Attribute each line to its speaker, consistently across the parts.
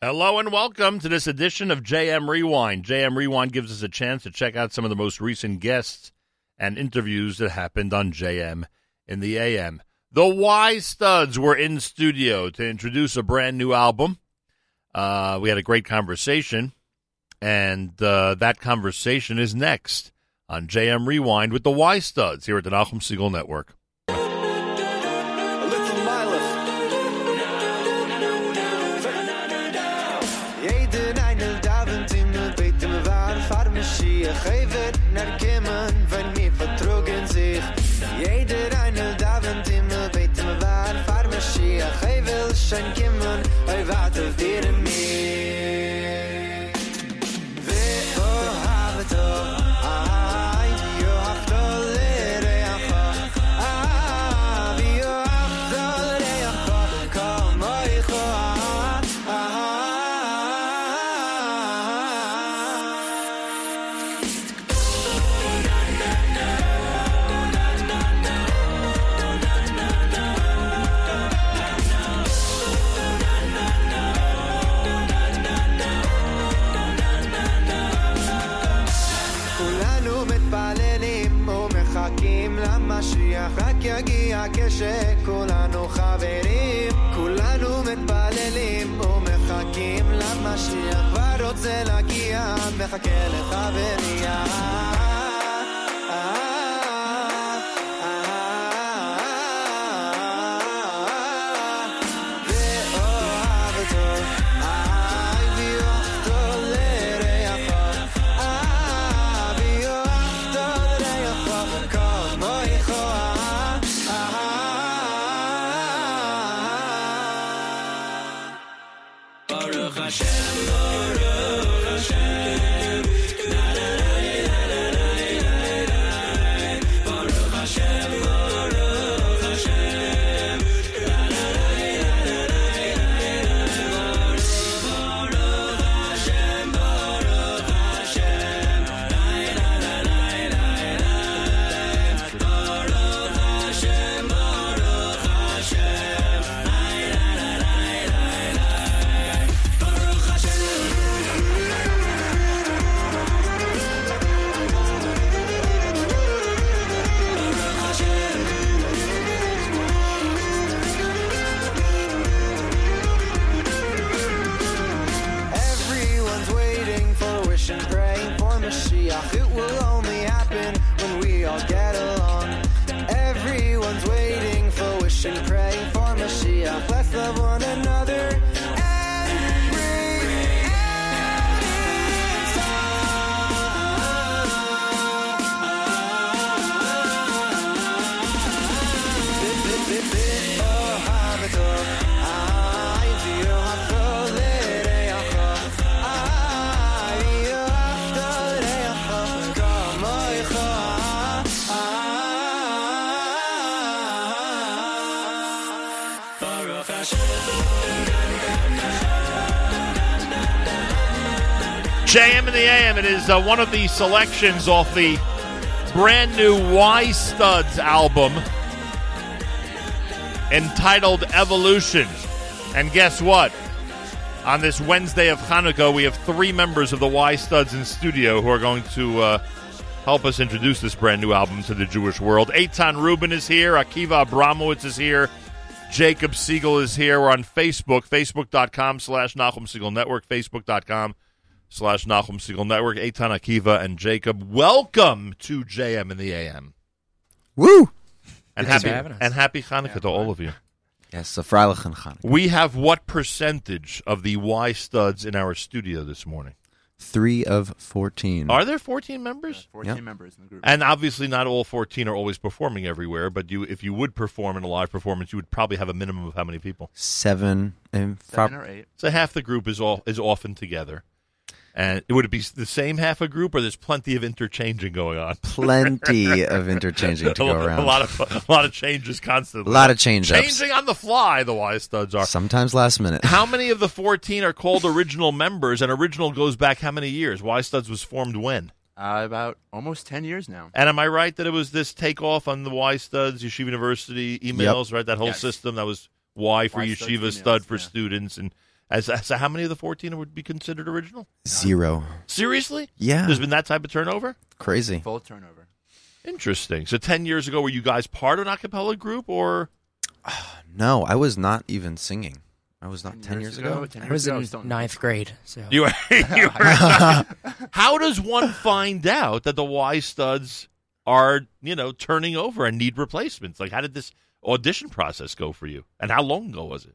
Speaker 1: Hello and welcome to this edition of JM Rewind. JM Rewind gives us a chance to check out some of the most recent guests and interviews that happened on JM in the AM. The Y Studs were in studio to introduce a brand new album. Uh, we had a great conversation, and uh, that conversation is next on JM Rewind with the Y Studs here at the Nachum Segal Network.
Speaker 2: que le sabe It
Speaker 1: is uh, one of the selections off the brand new Y Studs album entitled Evolution. And guess what? On this Wednesday of Hanukkah, we have three members of the Y Studs in studio who are going to uh, help us introduce this brand new album to the Jewish world. Eitan Rubin is here. Akiva Abramowitz is here. Jacob Siegel is here. We're on Facebook, facebook.com slash Nachum Segal Network, facebook.com slash Nachum Segal Network. Eitan Akiva and Jacob, welcome to JM in the AM.
Speaker 3: Woo!
Speaker 1: And
Speaker 3: Thanks
Speaker 1: happy
Speaker 3: for having us.
Speaker 1: and happy Hanukkah to all of you.
Speaker 3: Yes, so Freilichen Chanukah.
Speaker 1: We have what percentage of the Y studs in our studio this morning?
Speaker 3: Three of 14.
Speaker 1: Are there 14 members?
Speaker 4: 14
Speaker 3: Yep.
Speaker 4: members in the group.
Speaker 1: And obviously, not all 14 are always performing everywhere. But you, if you would perform in a live performance, you would probably have a minimum of how many people?
Speaker 3: Seven. And
Speaker 4: Seven
Speaker 3: prob-
Speaker 4: or eight.
Speaker 1: So half the group is all is often together. And would it be the same half a group, or there's plenty of interchanging going on?
Speaker 3: plenty of interchanging to
Speaker 1: a,
Speaker 3: go around.
Speaker 1: a lot of a lot of changes constantly.
Speaker 3: A lot of change ups.
Speaker 1: changing on the fly. The Y studs are.
Speaker 3: Sometimes last minute.
Speaker 1: How many of the 14 are called original members? And original goes back how many years? Y Studs was formed when?
Speaker 4: Uh, about almost 10 years now.
Speaker 1: And am I right that it was this takeoff on the Y Studs, Yeshiva University emails, right? That whole
Speaker 4: Yes.
Speaker 1: system that was Y for
Speaker 4: Y Studs
Speaker 1: Yeshiva
Speaker 4: emails,
Speaker 1: Stud for
Speaker 4: yeah.
Speaker 1: students and As, as how many of the 14 would be considered original?
Speaker 3: Zero.
Speaker 1: Seriously?
Speaker 3: Yeah.
Speaker 1: There's been that type of turnover?
Speaker 3: Crazy.
Speaker 4: Full turnover.
Speaker 1: Interesting. So 10 years ago, were you guys part of an a cappella group or?
Speaker 3: No, I was not even singing. I was not 10,
Speaker 4: 10
Speaker 3: years,
Speaker 4: years
Speaker 3: ago.
Speaker 4: ago? 10
Speaker 5: I
Speaker 4: years
Speaker 5: was
Speaker 4: ago, I
Speaker 5: in
Speaker 4: was still
Speaker 5: ninth grade, so
Speaker 1: You were, you were How does one find out that the Y studs are, you know, turning over and need replacements? Like, how did this audition process go for you? And how long ago was it?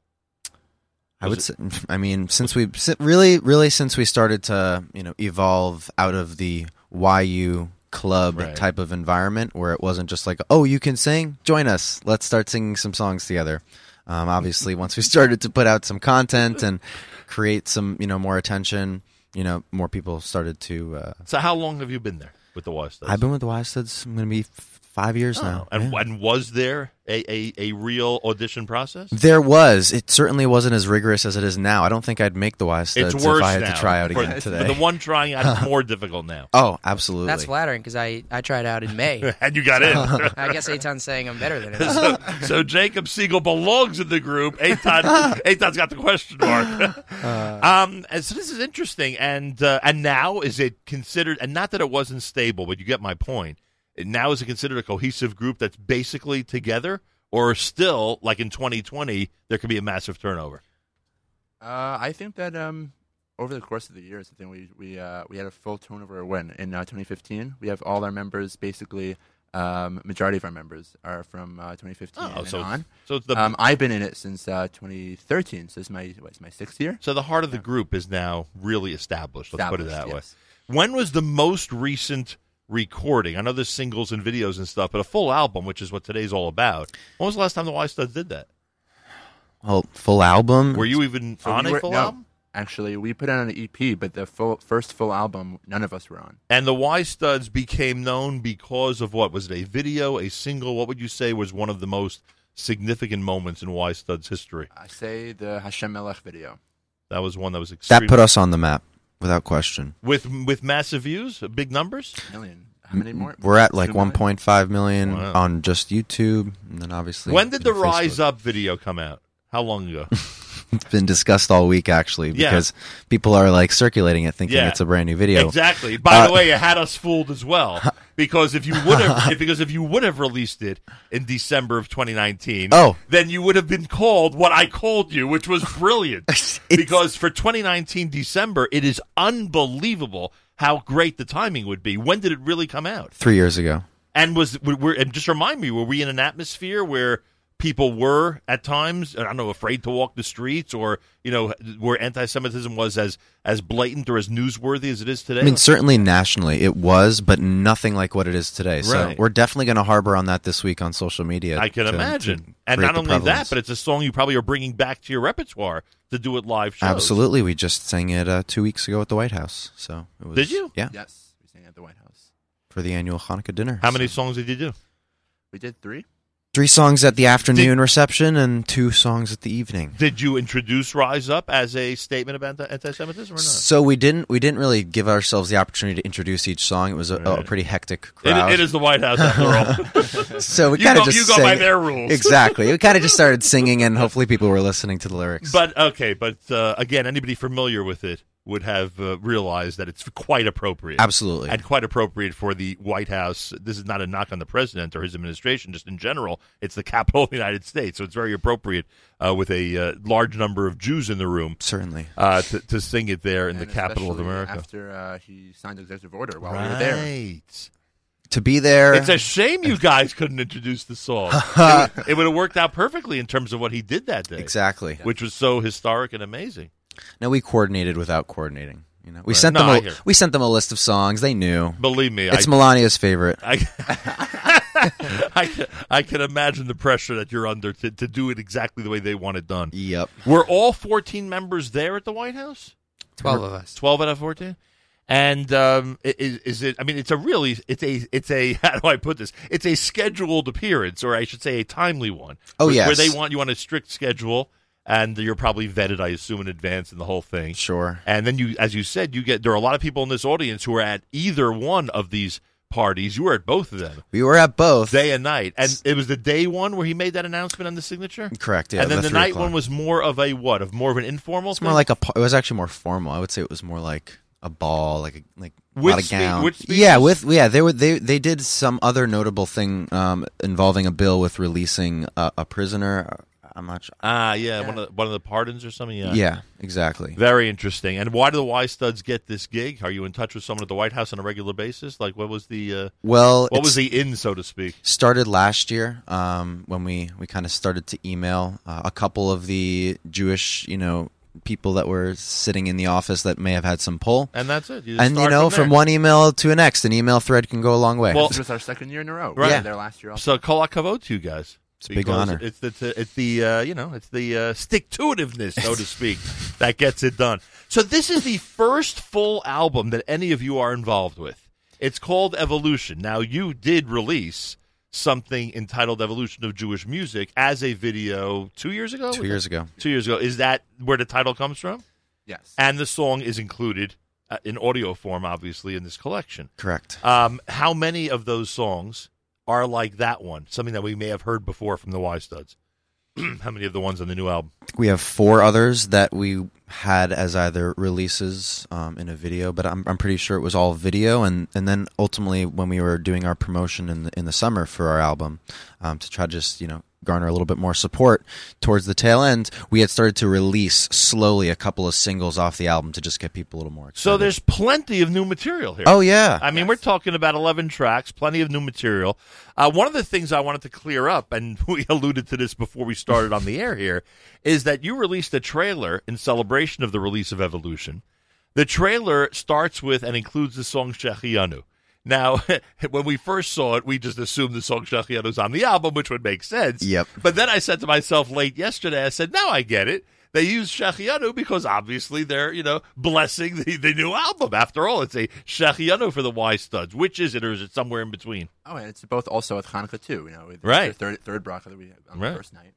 Speaker 3: I would say, I mean, since we really, really, since we started to, you know, evolve out of the YU club
Speaker 1: Right.
Speaker 3: type of environment where it wasn't just like, oh, you can sing, join us, let's start singing some songs together. Um, obviously, once we started to put out some content and create some, you know, more attention, you know, more people started to. Uh,
Speaker 1: So, how long have you been there with the Y studs?
Speaker 3: I've been with the Y Studs. I'm going to be five years now.
Speaker 1: Oh, and,
Speaker 3: Yeah.
Speaker 1: and was there a, a, a real audition process?
Speaker 3: There was. It certainly wasn't as rigorous as it is now. I don't think I'd make the Y Studs
Speaker 1: It's worse
Speaker 3: if I had
Speaker 1: now.
Speaker 3: to try out again
Speaker 1: for
Speaker 3: today.
Speaker 1: But the one trying out, it's more difficult now.
Speaker 3: oh, absolutely.
Speaker 5: that's flattering because I I tried out in May.
Speaker 1: And you got in.
Speaker 5: I guess Eitan's saying I'm better than him.
Speaker 1: so, so Jacob Siegel belongs in the group. Eitan, Eitan's got the question mark. um, and so this is interesting. And uh, and now is it considered? And not that it wasn't stable, but you get my point. Now is it considered a cohesive group that's basically together, or still like in 2020 there could be a massive turnover?
Speaker 4: Uh, I think that um, over the course of the years, I think we we uh, we had a full turnover when in uh, 2015. We have all our members basically. Um, majority of our members are from uh, 2015
Speaker 1: Oh,
Speaker 4: and
Speaker 1: so
Speaker 4: on.
Speaker 1: so the
Speaker 4: Um, I've been in it since uh, 2013, so it's my what, it's my sixth year.
Speaker 1: so the heart of the group is now really established. Let's put it that
Speaker 4: Established,
Speaker 1: way. When was the most recent recording? I know there's singles and videos and stuff, but a full album, which is what today's all about. When was the last time the Y Studs did that?
Speaker 3: well, full album.
Speaker 1: Were you even
Speaker 4: So
Speaker 1: on
Speaker 4: we
Speaker 1: a full
Speaker 4: no,
Speaker 1: album?
Speaker 4: Actually, we put out an EP, but the full first full album, none of us were on.
Speaker 1: And the Y Studs became known because of what? Was it a video, a single? What would you say was one of the most significant moments in Y Studs history?
Speaker 4: I say the Hashem Melech video.
Speaker 1: That was one that was
Speaker 3: that put us on the map without question.
Speaker 1: with with massive views, big numbers.
Speaker 4: Million. How many more?
Speaker 3: We're at like
Speaker 4: Two million?
Speaker 3: 1.5 million
Speaker 1: Wow.
Speaker 3: on just YouTube, and then obviously.
Speaker 1: When did the
Speaker 3: Facebook.
Speaker 1: Rise Up video come out? How long ago?
Speaker 3: It's been discussed all week actually
Speaker 1: Yeah.
Speaker 3: because people are like circulating it thinking
Speaker 1: Yeah.
Speaker 3: it's a brand new video.
Speaker 1: Exactly. By the
Speaker 3: Uh,
Speaker 1: way, it had us fooled as well because if you would have because if you would have released it in December of 2019,
Speaker 3: Oh.
Speaker 1: then you would have been called what I called you, which was brilliant. Because for 2019 December, it is unbelievable how great the timing would be. When did it really come out?
Speaker 3: Three years ago.
Speaker 1: And was were, were- and just remind me, were we in an atmosphere where people were at times, I don't know, afraid to walk the streets, or you know, where anti-Semitism was as as blatant or as newsworthy as it is today?
Speaker 3: I mean, certainly nationally it was, but nothing like what it is today. So we're definitely going to harbor on that this week on social media.
Speaker 1: I can
Speaker 3: to- to
Speaker 1: imagine. And not
Speaker 3: the
Speaker 1: only that, but it's a song you probably are bringing back to your repertoire to do it live shows.
Speaker 3: absolutely. We just sang it uh, two weeks ago at the White House. So it was,
Speaker 1: Did you?
Speaker 3: Yeah,
Speaker 4: Yes, we sang at the White House.
Speaker 3: for the annual Hanukkah dinner.
Speaker 1: How many songs did you do?
Speaker 4: We did three.
Speaker 3: Three songs at the afternoon reception and two songs at the evening.
Speaker 1: Did you introduce Rise Up as a statement about anti- anti-Semitism or not?
Speaker 3: So we didn't we didn't really give ourselves the opportunity to introduce each song. It was a, a pretty hectic
Speaker 1: It,
Speaker 3: crowd.
Speaker 1: it is the White House after all.
Speaker 3: So we
Speaker 1: You
Speaker 3: kind
Speaker 1: go-
Speaker 3: of just
Speaker 1: you go by
Speaker 3: sang-
Speaker 1: their rules.
Speaker 3: exactly. We kind of just started singing, and hopefully people were listening to the lyrics.
Speaker 1: But okay, but uh, again, anybody familiar with it would have uh, realized that it's quite appropriate.
Speaker 3: absolutely,
Speaker 1: And quite appropriate for the White House. This is not a knock on the president or his administration, just in general. It's the capital of the United States, so it's very appropriate uh, with a uh, large number of Jews in the room
Speaker 3: certainly.
Speaker 1: uh, to, to sing it there in
Speaker 4: And
Speaker 1: the capital of America.
Speaker 4: After uh, he signed the executive order while we were there.
Speaker 1: Right.
Speaker 3: To be there,
Speaker 1: It's a shame you guys couldn't introduce the song. it, would, it would have worked out perfectly in terms of what he did that day,
Speaker 3: exactly.
Speaker 1: which was so historic and amazing.
Speaker 3: No, we coordinated without coordinating. You know, we
Speaker 1: Right.
Speaker 3: sent
Speaker 1: No,
Speaker 3: them a, we sent them a list of songs. They knew.
Speaker 1: Believe me,
Speaker 3: It's
Speaker 1: I,
Speaker 3: Melania's favorite.
Speaker 1: I, I, can, I can imagine the pressure that you're under to, to do it exactly the way they want it done.
Speaker 3: Yep.
Speaker 1: Were all 14 members there at the White House?
Speaker 5: Twelve of us.
Speaker 1: 12 out of 14? And um, is, is it? I mean, it's a really, it's a, it's a. How do I put this? It's a scheduled appearance, or I should say, a timely one.
Speaker 3: Oh,
Speaker 1: where,
Speaker 3: yes.
Speaker 1: where they want you on a strict schedule, and you're probably vetted, I assume, in advance in the whole thing.
Speaker 3: Sure.
Speaker 1: And then you, as you said, you get there are a lot of people in this audience who are at either one of these parties. You were at both of them,
Speaker 3: We were at both.
Speaker 1: day and night. And it was the day one where he made that announcement on the signature.
Speaker 3: Correct. Yeah.
Speaker 1: and then the,
Speaker 3: three
Speaker 1: night
Speaker 3: o'clock.
Speaker 1: one was more of a what? Of more of an informal.
Speaker 3: It's more like a. It was actually more formal. I would say it was more like a ball, like a like
Speaker 1: With
Speaker 3: of
Speaker 1: spe-
Speaker 3: gown.
Speaker 1: with
Speaker 3: yeah, with yeah, they were they they did some other notable thing um, involving a bill with releasing a, a prisoner. I'm not sure.
Speaker 1: ah, yeah,
Speaker 4: Yeah.
Speaker 1: one of the, one of the pardons or something. Yeah.
Speaker 3: Yeah, exactly.
Speaker 1: Very interesting. And why do the Y Studs get this gig? Are you in touch with someone at the White House on a regular basis? Like, what was the uh,
Speaker 3: Well,
Speaker 1: what was the in, so to speak?
Speaker 3: started last year um, when we, we kind of started to email uh, a couple of the Jewish, you know, people that were sitting in the office that may have had some pull.
Speaker 1: And that's it. You
Speaker 3: And you know,
Speaker 1: from,
Speaker 3: from, one email to the next, an email thread can go a long way.
Speaker 1: Well-
Speaker 4: This was our second year in a row.
Speaker 1: Right.
Speaker 4: We were there last year. Also.
Speaker 1: So kol hakavod to you guys.
Speaker 3: It's a big honor.
Speaker 1: It's the it's the uh, you know it's the uh, stick to itiveness, so to speak, that gets it done. So this is the first full album that any of you are involved with. It's called Evolution. Now you did release something entitled Evolution of Jewish Music as a video two years ago.
Speaker 3: Two years
Speaker 1: that-
Speaker 3: ago.
Speaker 1: Two years ago. Is that where the title comes from?
Speaker 4: yes.
Speaker 1: And the song is included uh, in audio form, obviously, in this collection.
Speaker 3: Correct.
Speaker 1: Um, how many of those songs are like that one? Something that we may have heard before from the Y Studs. how many of the ones on the new album?
Speaker 3: We have four others that we had as either releases um, in a video, but I'm, I'm pretty sure it was all video. And, and then ultimately, when we were doing our promotion in the, in the summer for our album, um, to try to just you know garner a little bit more support towards the tail end, we had started to release slowly a couple of singles off the album to just get people a little more. Excited.
Speaker 1: So there's plenty of new material here.
Speaker 3: oh yeah,
Speaker 1: I mean, we're talking about 11 tracks, plenty of new material. Uh, one of the things I wanted to clear up, and we alluded to this before we started on the air here, is that you released a trailer in celebration of the release of Evolution. The trailer starts with and includes the song Shechianu. Now, when we first saw it, we just assumed the song Shechianu is on the album, which would make sense.
Speaker 3: Yep.
Speaker 1: But then I said to myself late yesterday, I said, now I get it. They use Shechianu because obviously they're, you know, blessing the, the new album. After all, it's a Shechianu for the Y Studs. Which is it, or is it somewhere in between?
Speaker 4: Oh, and it's both also with Hanukkah too. You know, with
Speaker 1: Right.
Speaker 4: The third third bracha that we had on
Speaker 1: Right.
Speaker 4: the first night.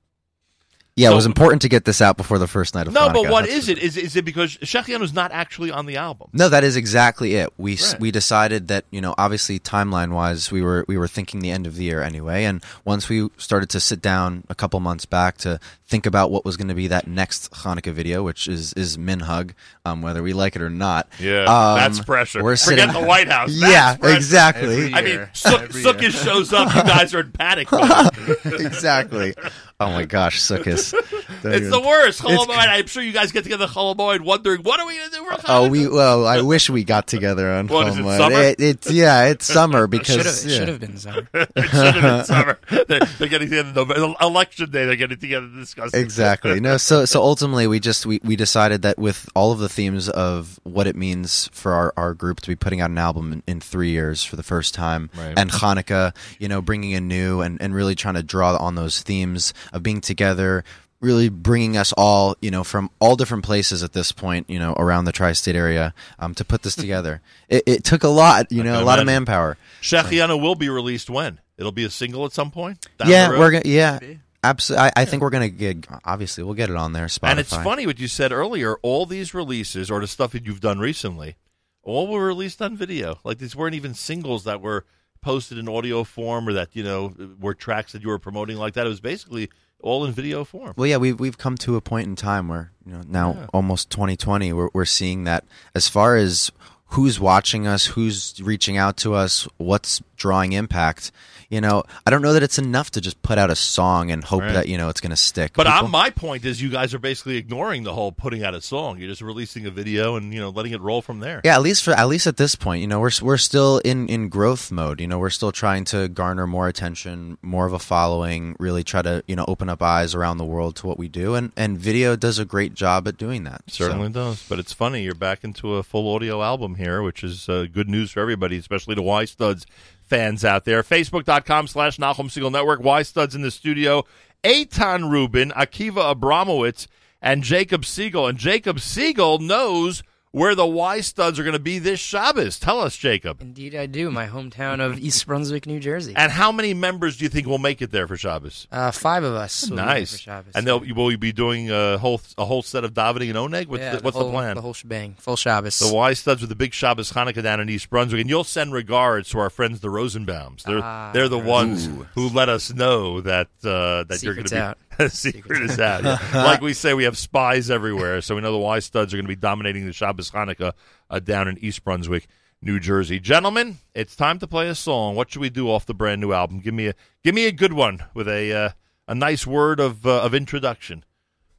Speaker 3: Yeah.
Speaker 1: so-
Speaker 3: it was important to get this out before the first night of
Speaker 1: No, but
Speaker 3: Hanukkah,
Speaker 1: what
Speaker 3: that's
Speaker 1: is
Speaker 3: for
Speaker 1: it? Is, is it because Shechianu is not actually on the album?
Speaker 3: No, that is exactly it. We
Speaker 1: Right.
Speaker 3: we decided that you know obviously timeline wise we were we were thinking the end of the year anyway, and once we started to sit down a couple months back to think about what was going to be that next Hanukkah video, which is is Minhug, um, whether we like it or not.
Speaker 1: Yeah,
Speaker 3: um,
Speaker 1: that's pressure.
Speaker 3: We're
Speaker 1: Forget
Speaker 3: sitting,
Speaker 1: the White House. That's
Speaker 3: yeah,
Speaker 1: pressure.
Speaker 3: exactly,
Speaker 1: I mean,
Speaker 4: year.
Speaker 1: Sook,
Speaker 4: Every
Speaker 1: shows up. You guys are in panic
Speaker 3: exactly. Oh my gosh, Sukkot. Don't
Speaker 1: It's
Speaker 3: even-
Speaker 1: the worst.
Speaker 3: It's-
Speaker 1: Chol Hamoed. I'm sure you guys get together Chol Hamoed wondering, what are we going to do for
Speaker 3: Oh, we well. I wish we got together on
Speaker 1: What, is it,
Speaker 3: Hallmark.
Speaker 1: summer?
Speaker 3: It, it's yeah, it's summer because
Speaker 5: Should have
Speaker 3: yeah.
Speaker 5: been summer.
Speaker 1: it should have been summer. They're, they're getting together. November- Election day, they're getting together to discuss
Speaker 3: exactly no so so ultimately we just we, we decided that with all of the themes of what it means for our, our group to be putting out an album in, in three years for the first time
Speaker 1: Right.
Speaker 3: and hanukkah you know bringing in new and, and really trying to draw on those themes of being together really bringing us all you know from all different places at this point you know around the tri-state area um, to put this together it, it took a lot you know
Speaker 1: can
Speaker 3: a lot of
Speaker 1: imagine.
Speaker 3: manpower
Speaker 1: Shechianu will be released when? It'll be a single at some point? down
Speaker 3: yeah
Speaker 1: the road?
Speaker 3: we're gonna yeah absolutely I, I think we're gonna get obviously we'll get it on there Spotify.
Speaker 1: And it's funny what you said earlier. All these releases, or the stuff that you've done recently, all were released on video. Like these weren't even singles that were posted in audio form, or that you know were tracks that you were promoting like that. It was basically all in video form.
Speaker 3: Well, yeah, we've we've come to a point in time where you know now
Speaker 1: Yeah.
Speaker 3: almost 2020, we're we're seeing that as far as who's watching us, who's reaching out to us, what's drawing impact. You know, I don't know that it's enough to just put out a song and hope
Speaker 1: Right.
Speaker 3: that you know it's going to stick.
Speaker 1: But
Speaker 3: People-
Speaker 1: uh, my point is, you guys are basically ignoring the whole putting out a song. You're just releasing a video and you know letting it roll from there.
Speaker 3: yeah, at least for at least at this point, you know, we're we're still in in growth mode. You know, we're still trying to garner more attention, more of a following, really try to you know open up eyes around the world to what we do, and and video does a great job at doing that. So-
Speaker 1: Certainly does. But it's funny, you're back into a full audio album here, which is uh, good news for everybody, especially the Y Studs fans out there. Facebook.com slash Nachum Segal Network. Y Studs in the studio. Eitan Rubin, Akiva Abramowitz, and Jacob Siegel. And Jacob Siegel knows where the Y Studs are going to be this Shabbos. Tell us, Jacob.
Speaker 5: Indeed, I do. My hometown of East Brunswick, New Jersey.
Speaker 1: And how many members do you think will make it there for Shabbos?
Speaker 5: Uh, five of us. will be
Speaker 1: nice.
Speaker 5: For
Speaker 1: And they'll, will you be doing a whole a whole set of davening and oneg? What's,
Speaker 5: yeah,
Speaker 1: the, what's the,
Speaker 5: whole,
Speaker 1: plan?
Speaker 5: The whole shebang. Full Shabbos.
Speaker 1: The Y Studs with the big Shabbos Hanukkah down in East Brunswick, and you'll send regards to our friends the Rosenbaums. They're
Speaker 5: Ah,
Speaker 1: they're the ones
Speaker 3: Ooh.
Speaker 1: who let us know that uh, that you're going to be.
Speaker 5: out.
Speaker 1: Secret is out. yeah. like we say, we have spies everywhere, so we know the Y Studs are going to be dominating the Shabbos Hanukkah uh, down in East Brunswick, New Jersey. Gentlemen, it's time to play a song. What should we do off the brand new album? Give me a give me a good one with a uh, a nice word of uh, of introduction.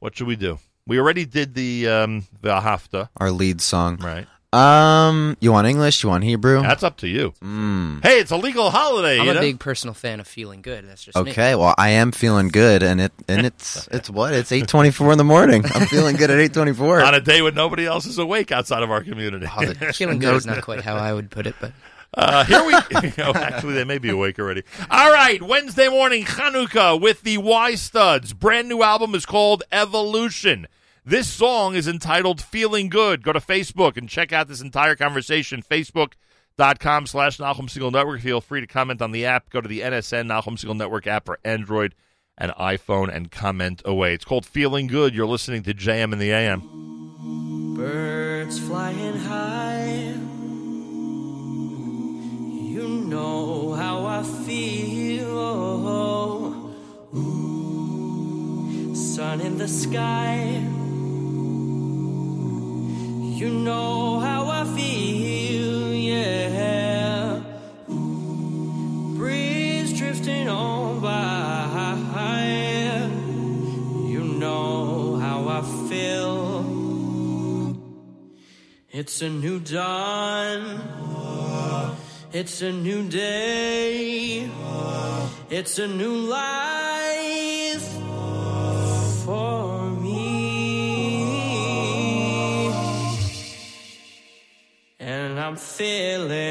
Speaker 1: What should we do? We already did the um, the Hafta,
Speaker 3: Our lead song.
Speaker 1: right?
Speaker 3: Um, you want English? You want Hebrew?
Speaker 1: That's up to you.
Speaker 3: Mm.
Speaker 1: Hey, it's a legal holiday.
Speaker 5: I'm
Speaker 1: you
Speaker 5: a
Speaker 1: know?
Speaker 5: big personal fan of feeling good. That's just me.
Speaker 3: Okay, well, I am feeling good, and it and it's it's what it's eight twenty four in the morning. I'm feeling good at eight twenty four.
Speaker 1: on a day when nobody else is awake outside of our community.
Speaker 5: Feeling good is not quite how I would put it, but
Speaker 1: Uh, here we oh, actually they may be awake already. All right, Wednesday morning Chanukah with the Y Studs. Brand new album is called Evolution. This song is entitled Feeling Good. Go to Facebook and check out this entire conversation. Facebook.com slash Nachum Segal Network. Feel free to comment on the app. Go to the NSN Nachum Segal Network app for Android and iPhone and comment away. It's called Feeling Good. You're listening to JM in the AM.
Speaker 6: Birds flying high. You know how I feel. Sun in the sky. You know how I feel, yeah. Breeze drifting on by. You know how I feel. It's a new dawn. It's a new day. It's a new life feeling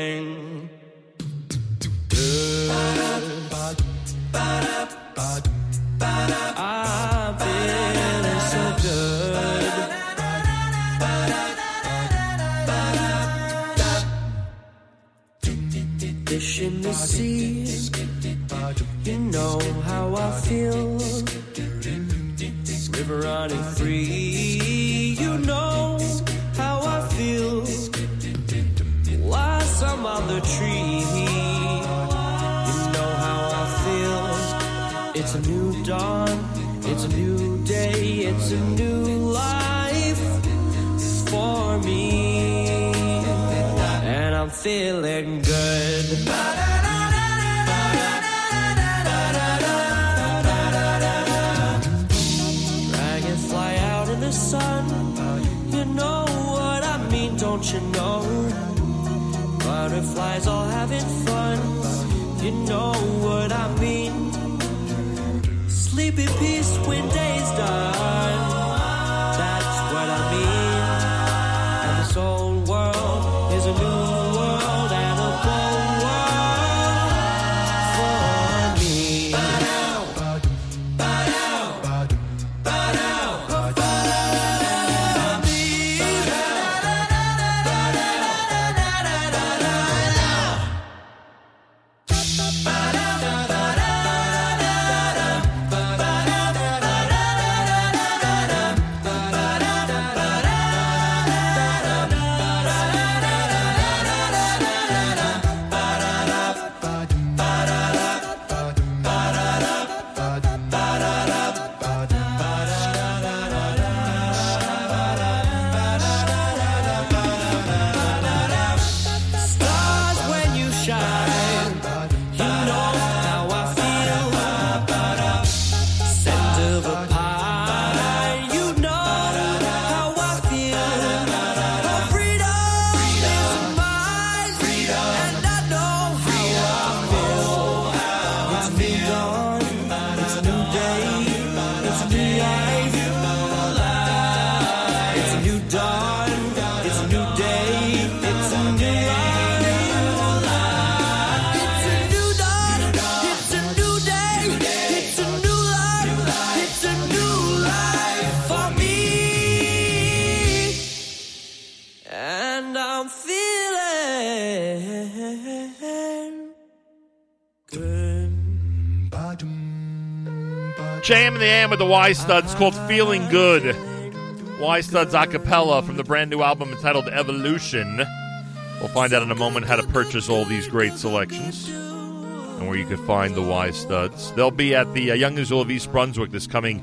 Speaker 1: JM in the AM with the Y Studs called Feeling Good. Y Studs a cappella from the brand new album entitled Evolution. We'll find out in a moment how to purchase all these great selections and where you can find the Y Studs. They'll be at the uh, Young Israel of East Brunswick this coming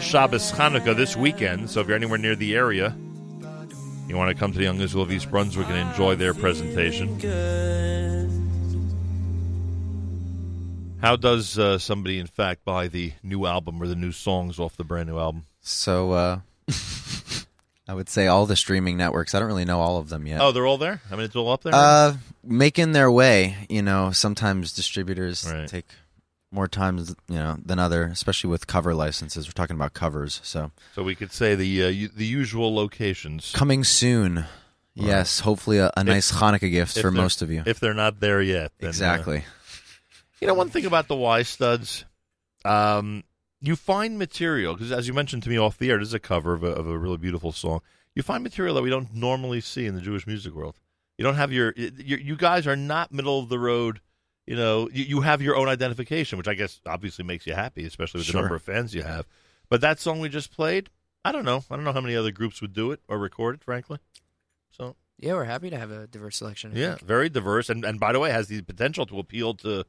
Speaker 1: Shabbos Hanukkah this weekend. So if you're anywhere near the area, you want to come to the Young Israel of East Brunswick and enjoy their presentation. How does uh, somebody, in fact, buy the new album or the new songs off the brand new album?
Speaker 3: So uh, I would say all the streaming networks. I don't really know all of them yet.
Speaker 1: Oh, they're all there. I mean, it's all up there.
Speaker 3: Uh, making their way. You know, sometimes distributors
Speaker 1: Right.
Speaker 3: take more times, you know, than other, especially with cover licenses. We're talking about covers, so
Speaker 1: so we could say the uh, u- the usual locations.
Speaker 3: coming soon. Yes, hopefully a, a nice Hanukkah gift
Speaker 1: if
Speaker 3: for
Speaker 1: they're-
Speaker 3: most of you.
Speaker 1: If they're not there yet, then, uh,
Speaker 3: exactly.
Speaker 1: You know, one thing about the Y studs, um, you find material because, as you mentioned to me off the air, this is a cover of a, of a really beautiful song. You find material that we don't normally see in the Jewish music world. You don't have your, you, you guys are not middle of the road. You know, you, you have your own identification, which I guess obviously makes you happy, especially with the number of fans you have. But that song we just played, I don't know. I don't know how many other groups would do it or record it, frankly. So
Speaker 5: Yeah, we're happy to have a diverse selection. I
Speaker 1: yeah,
Speaker 5: think.
Speaker 1: very diverse, and and by the way, has the potential to appeal to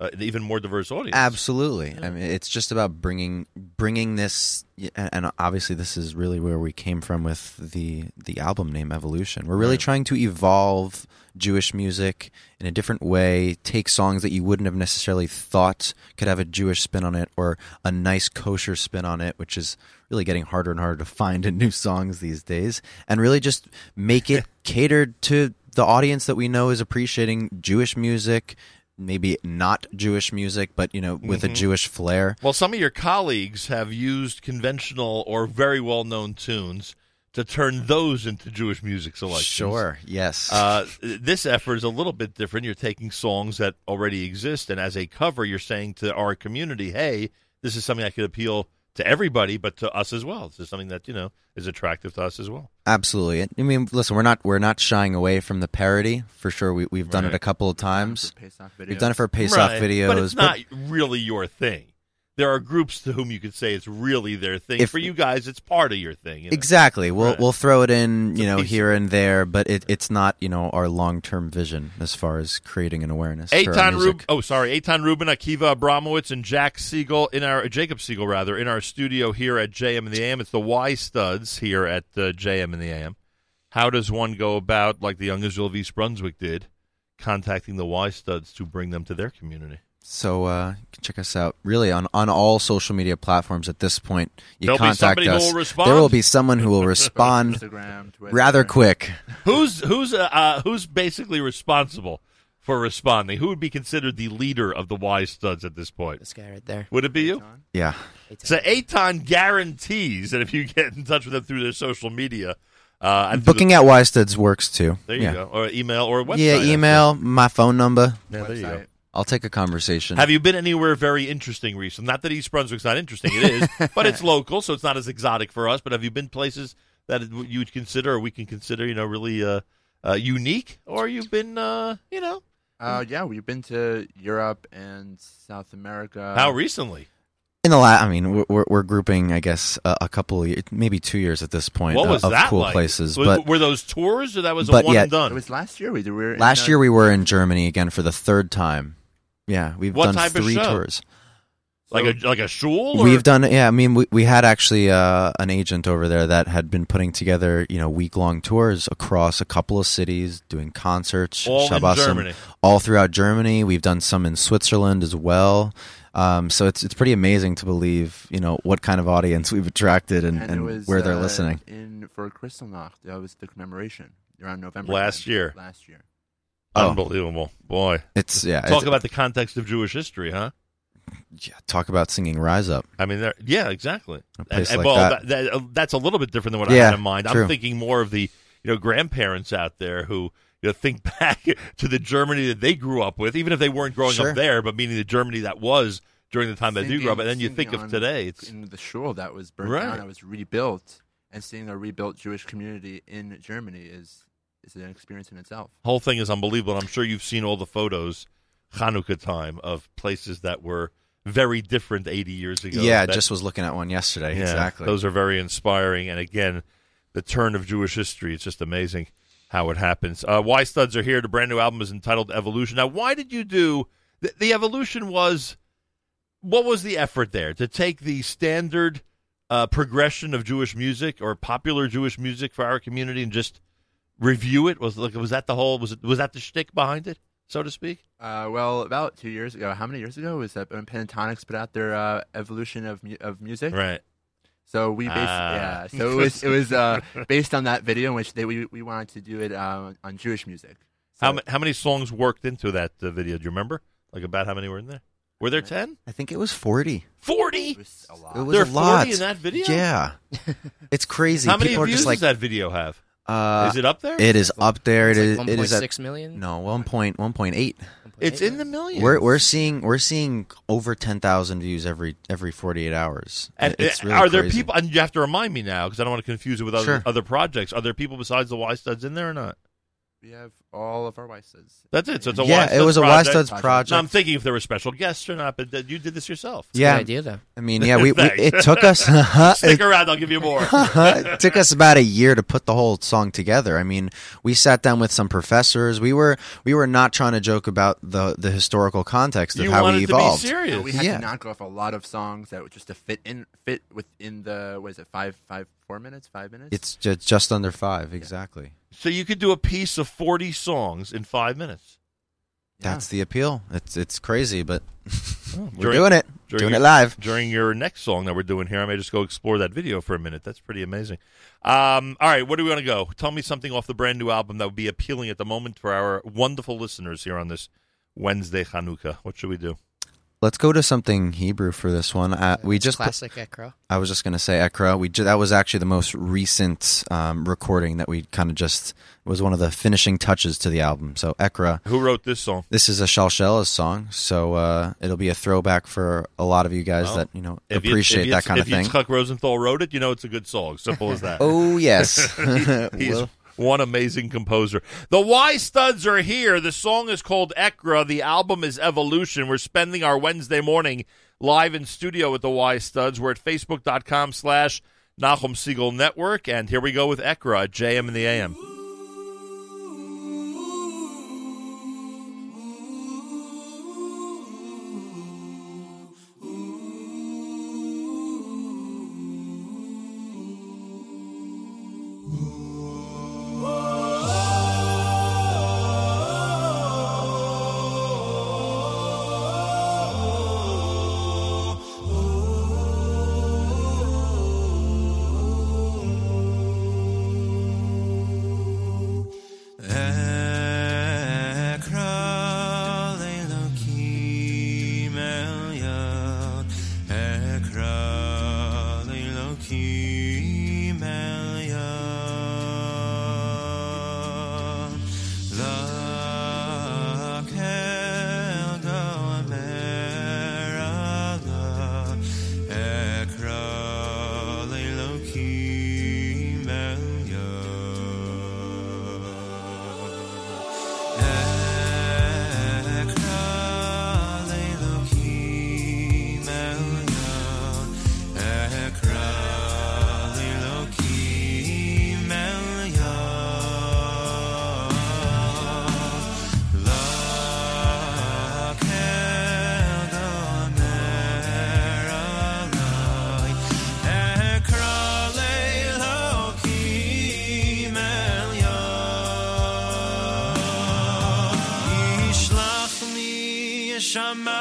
Speaker 1: uh, an even more diverse audience.
Speaker 3: Absolutely. I mean, it's just about bringing bringing this, and and obviously, this is really where we came from with the the album name Evolution. We're really
Speaker 1: Right.
Speaker 3: trying to evolve Jewish music in a different way. Take songs that you wouldn't have necessarily thought could have a Jewish spin on it, or a nice kosher spin on it, which is really getting harder and harder to find in new songs these days, and really just make it catered to the audience that we know is appreciating Jewish music. Maybe not Jewish music, but you know, with a Jewish flair.
Speaker 1: Well, some of your colleagues have used conventional or very well known tunes to turn those into Jewish music selections.
Speaker 3: Sure. Yes.
Speaker 1: Uh, this effort is a little bit different. You're taking songs that already exist, and as a cover, you're saying to our community, hey, this is something that could appeal to everybody, but to us as well. This is something that, you know, is attractive to us as well.
Speaker 3: Absolutely. I mean, listen, we're not we're not shying away from the parody for sure. We we've done
Speaker 1: Right.
Speaker 3: it a couple of times. We've done it for
Speaker 4: videos.
Speaker 3: Pesach
Speaker 1: Right,
Speaker 3: videos,
Speaker 1: But it's not really your thing. There are groups to whom you could say it's really their thing.
Speaker 3: If-
Speaker 1: For you guys, it's part of your thing. you know?
Speaker 3: Exactly. We'll
Speaker 1: Right.
Speaker 3: we'll throw it in,
Speaker 1: It's
Speaker 3: you know, here and there, but it, it's not, you know, our long term vision as far as creating an awareness.
Speaker 1: Eitan. Rub- oh, sorry, Eitan Rubin, Akiva Abramowitz, and Jack Siegel in our Jacob Siegel rather in our studio here at JM in the AM. It's the Y Studs here at uh, JM in the AM. How does one go about, like the Young Israel of East Brunswick did, contacting the Y Studs to bring them to their community?
Speaker 3: So uh, you can check us out really on, on all social media platforms at this point. You
Speaker 1: There'll be
Speaker 3: contact
Speaker 1: who
Speaker 3: us.
Speaker 1: will respond?
Speaker 3: There will be someone who will respond rather quick.
Speaker 1: Who's who's uh, uh, who's basically responsible for responding? Who would be considered the leader of the Y Studs at this point?
Speaker 5: This guy right there.
Speaker 1: Would it be you?
Speaker 3: Yeah.
Speaker 1: So Eitan guarantees that if you get in touch with them through their social media, uh, and through
Speaker 3: Booking at Ysted's works too.
Speaker 1: there you
Speaker 3: yeah.
Speaker 1: go, or email or website.
Speaker 3: Yeah, email, my phone number.
Speaker 1: Yeah, there you go.
Speaker 4: Website.
Speaker 3: I'll take a conversation.
Speaker 1: Have you been anywhere very interesting recently? Not that East Brunswick's not interesting, it is, but it's local, so it's not as exotic for us. But have you been places that you would consider, or we can consider, you know, really uh, uh, unique, or you've been, uh, you know,
Speaker 4: Uh, yeah, we've been to Europe and South America.
Speaker 1: how recently?
Speaker 3: In the last, I mean, we're- we're, we're grouping, I guess, a, a couple, of, ye- maybe two years at this point
Speaker 1: What
Speaker 3: uh, of
Speaker 1: that
Speaker 3: cool
Speaker 1: like?
Speaker 3: places.
Speaker 1: Was-
Speaker 3: But
Speaker 1: were those tours, or that was a
Speaker 3: but
Speaker 1: one
Speaker 3: yeah,
Speaker 1: and done?
Speaker 4: It was last year we did. We were in,
Speaker 3: last
Speaker 4: uh,
Speaker 3: year we were in Germany again for the third time. Yeah, we've
Speaker 1: What
Speaker 3: done
Speaker 1: type of
Speaker 3: three
Speaker 1: show?
Speaker 3: tours.
Speaker 1: like a like a shul. Or?
Speaker 3: We've done, yeah. I mean, we we had actually uh, an agent over there that had been putting together, you know, week long tours across a couple of cities, doing concerts,
Speaker 1: all in
Speaker 3: Shabbosim,
Speaker 1: Germany.
Speaker 3: all throughout Germany. We've done some in Switzerland as well. Um, so it's it's pretty amazing to believe, you know, what kind of audience we've attracted and,
Speaker 4: and,
Speaker 3: and
Speaker 4: was,
Speaker 3: where they're
Speaker 4: uh,
Speaker 3: listening.
Speaker 4: In for Kristallnacht, that was the commemoration around November
Speaker 1: Last
Speaker 4: time.
Speaker 1: year.
Speaker 4: Last year.
Speaker 3: Oh.
Speaker 1: Unbelievable, boy.
Speaker 3: It's yeah.
Speaker 1: Talk
Speaker 3: it's-
Speaker 1: about the context of Jewish history, huh?
Speaker 3: yeah, talk about singing "Rise Up."
Speaker 1: I mean, there, yeah, exactly.
Speaker 3: A place
Speaker 1: And- and,
Speaker 3: like
Speaker 1: well,
Speaker 3: that.
Speaker 1: that- uh, that's a little bit different than what I had in mind.
Speaker 3: true.
Speaker 1: I'm thinking more of the you know grandparents out there who you know think back to the Germany that they grew up with, even if they weren't growing
Speaker 3: Sure.
Speaker 1: up there, but meaning the Germany that was during the time that they grew up. And then you
Speaker 4: Singing-
Speaker 1: think of today, it's
Speaker 4: in the shul that was burned
Speaker 1: Right.
Speaker 4: down, that was rebuilt, and seeing a rebuilt Jewish community in Germany is is an experience in itself.
Speaker 1: whole thing is unbelievable. I'm sure you've seen all the photos, Hanukkah time, of places that were very different 80 years ago.
Speaker 3: yeah,
Speaker 1: That-
Speaker 3: just was looking at one yesterday.
Speaker 1: yeah,
Speaker 3: exactly.
Speaker 1: Those are very inspiring. And again, the turn of Jewish history. It's just amazing how it happens. Uh, y Studs are here. The brand new album is entitled Evolution. Now, why did you do the, the evolution? Was what was the effort there to take the standard uh, progression of Jewish music or popular Jewish music for our community and just review it? Was like was that the whole was it was that the shtick behind it, so to speak?
Speaker 4: Uh, well, about two years ago, how many years ago was that when Pentatonix put out their uh, evolution of mu- of music?
Speaker 1: Right.
Speaker 4: So we based,
Speaker 1: Ah.
Speaker 4: yeah. So it was it was uh, based on that video in which they we, we wanted to do it uh, on Jewish music. So,
Speaker 1: How ma- how many songs worked into that uh, video? Do you remember? Like about how many were in there? Were there ten?
Speaker 3: I think it was forty.
Speaker 1: Forty.
Speaker 4: it was a lot.
Speaker 3: It was
Speaker 1: There
Speaker 3: a
Speaker 1: are
Speaker 3: lot
Speaker 1: 40 in that video?
Speaker 3: Yeah, it's crazy.
Speaker 1: How many
Speaker 3: People are
Speaker 1: views
Speaker 3: just like,
Speaker 1: does that video have?
Speaker 3: Uh,
Speaker 1: is it up there?
Speaker 3: It is up there.
Speaker 5: It's
Speaker 3: is.
Speaker 5: like
Speaker 3: it is at
Speaker 5: 1.6 million?
Speaker 3: no one point one point eight.
Speaker 1: it's in the millions.
Speaker 3: We're we're seeing we're seeing over ten thousand views every every forty eight hours.
Speaker 1: And
Speaker 3: it's
Speaker 1: uh,
Speaker 3: really
Speaker 1: are there
Speaker 3: crazy.
Speaker 1: people? And you have to remind me now because I don't want to confuse it with other
Speaker 3: Sure.
Speaker 1: other projects. Are there people besides the Y Studs in there or not?
Speaker 4: We have all of our Weisses.
Speaker 1: That's it. So it's a
Speaker 3: yeah,
Speaker 1: Y
Speaker 3: it was a Y
Speaker 1: project.
Speaker 3: Studs
Speaker 4: project.
Speaker 3: project.
Speaker 1: No, I'm thinking if there were special guests or not, but that you did this yourself.
Speaker 5: It's
Speaker 3: yeah,
Speaker 5: good idea though.
Speaker 3: I mean, yeah, we, we it took us uh-huh,
Speaker 1: Stick
Speaker 3: it,
Speaker 1: around, I'll give you more.
Speaker 3: it took us about a year to put the whole song together. I mean, we sat down with some professors. We were we were not trying to joke about the the historical context of
Speaker 1: you
Speaker 3: how
Speaker 1: wanted
Speaker 3: we
Speaker 1: to be
Speaker 3: evolved.
Speaker 1: serious.
Speaker 4: So we had
Speaker 3: Yeah.
Speaker 4: to knock off a lot of songs that would just to fit in fit within the what is it five five four minutes five minutes.
Speaker 3: It's just, just under five, exactly.
Speaker 1: so you could do a piece of 40 songs in five minutes.
Speaker 4: Yeah.
Speaker 3: That's the appeal. It's it's crazy, but we're
Speaker 1: During-
Speaker 3: doing it.
Speaker 1: during
Speaker 3: doing
Speaker 1: your-
Speaker 3: it live.
Speaker 1: During your next song that we're doing here, I may just go explore that video for a minute. That's pretty amazing. Um, all right, where do we want to go? Tell me something off the brand new album that would be appealing at the moment for our wonderful listeners here on this Wednesday Hanukkah. What should we do?
Speaker 3: Let's go to something Hebrew for this one. Uh, we just
Speaker 5: classic Ekra.
Speaker 3: I was just going to say Ekra. We ju- that was actually the most recent um, recording that we kind of just was one of the finishing touches to the album. So Ekra,
Speaker 1: Who wrote this song?
Speaker 3: this is a Shalshelas song, so uh, it'll be a throwback for a lot of you guys
Speaker 1: Well,
Speaker 3: that you know
Speaker 1: If you-
Speaker 3: appreciate
Speaker 1: if
Speaker 3: that kind
Speaker 1: if
Speaker 3: of thing.
Speaker 1: Yitzchak Rosenthal wrote it, you know it's a good song. Simple as that.
Speaker 3: oh yes,
Speaker 1: He's
Speaker 3: Well,
Speaker 1: one amazing composer. The Y Studs are here. The song is called Ekra. The album is Evolution. We're spending our Wednesday morning live in studio with the Y Studs. We're at facebook.com slash Nachum Segal Network. And here we go with Ekra JM and the AM.
Speaker 6: chama.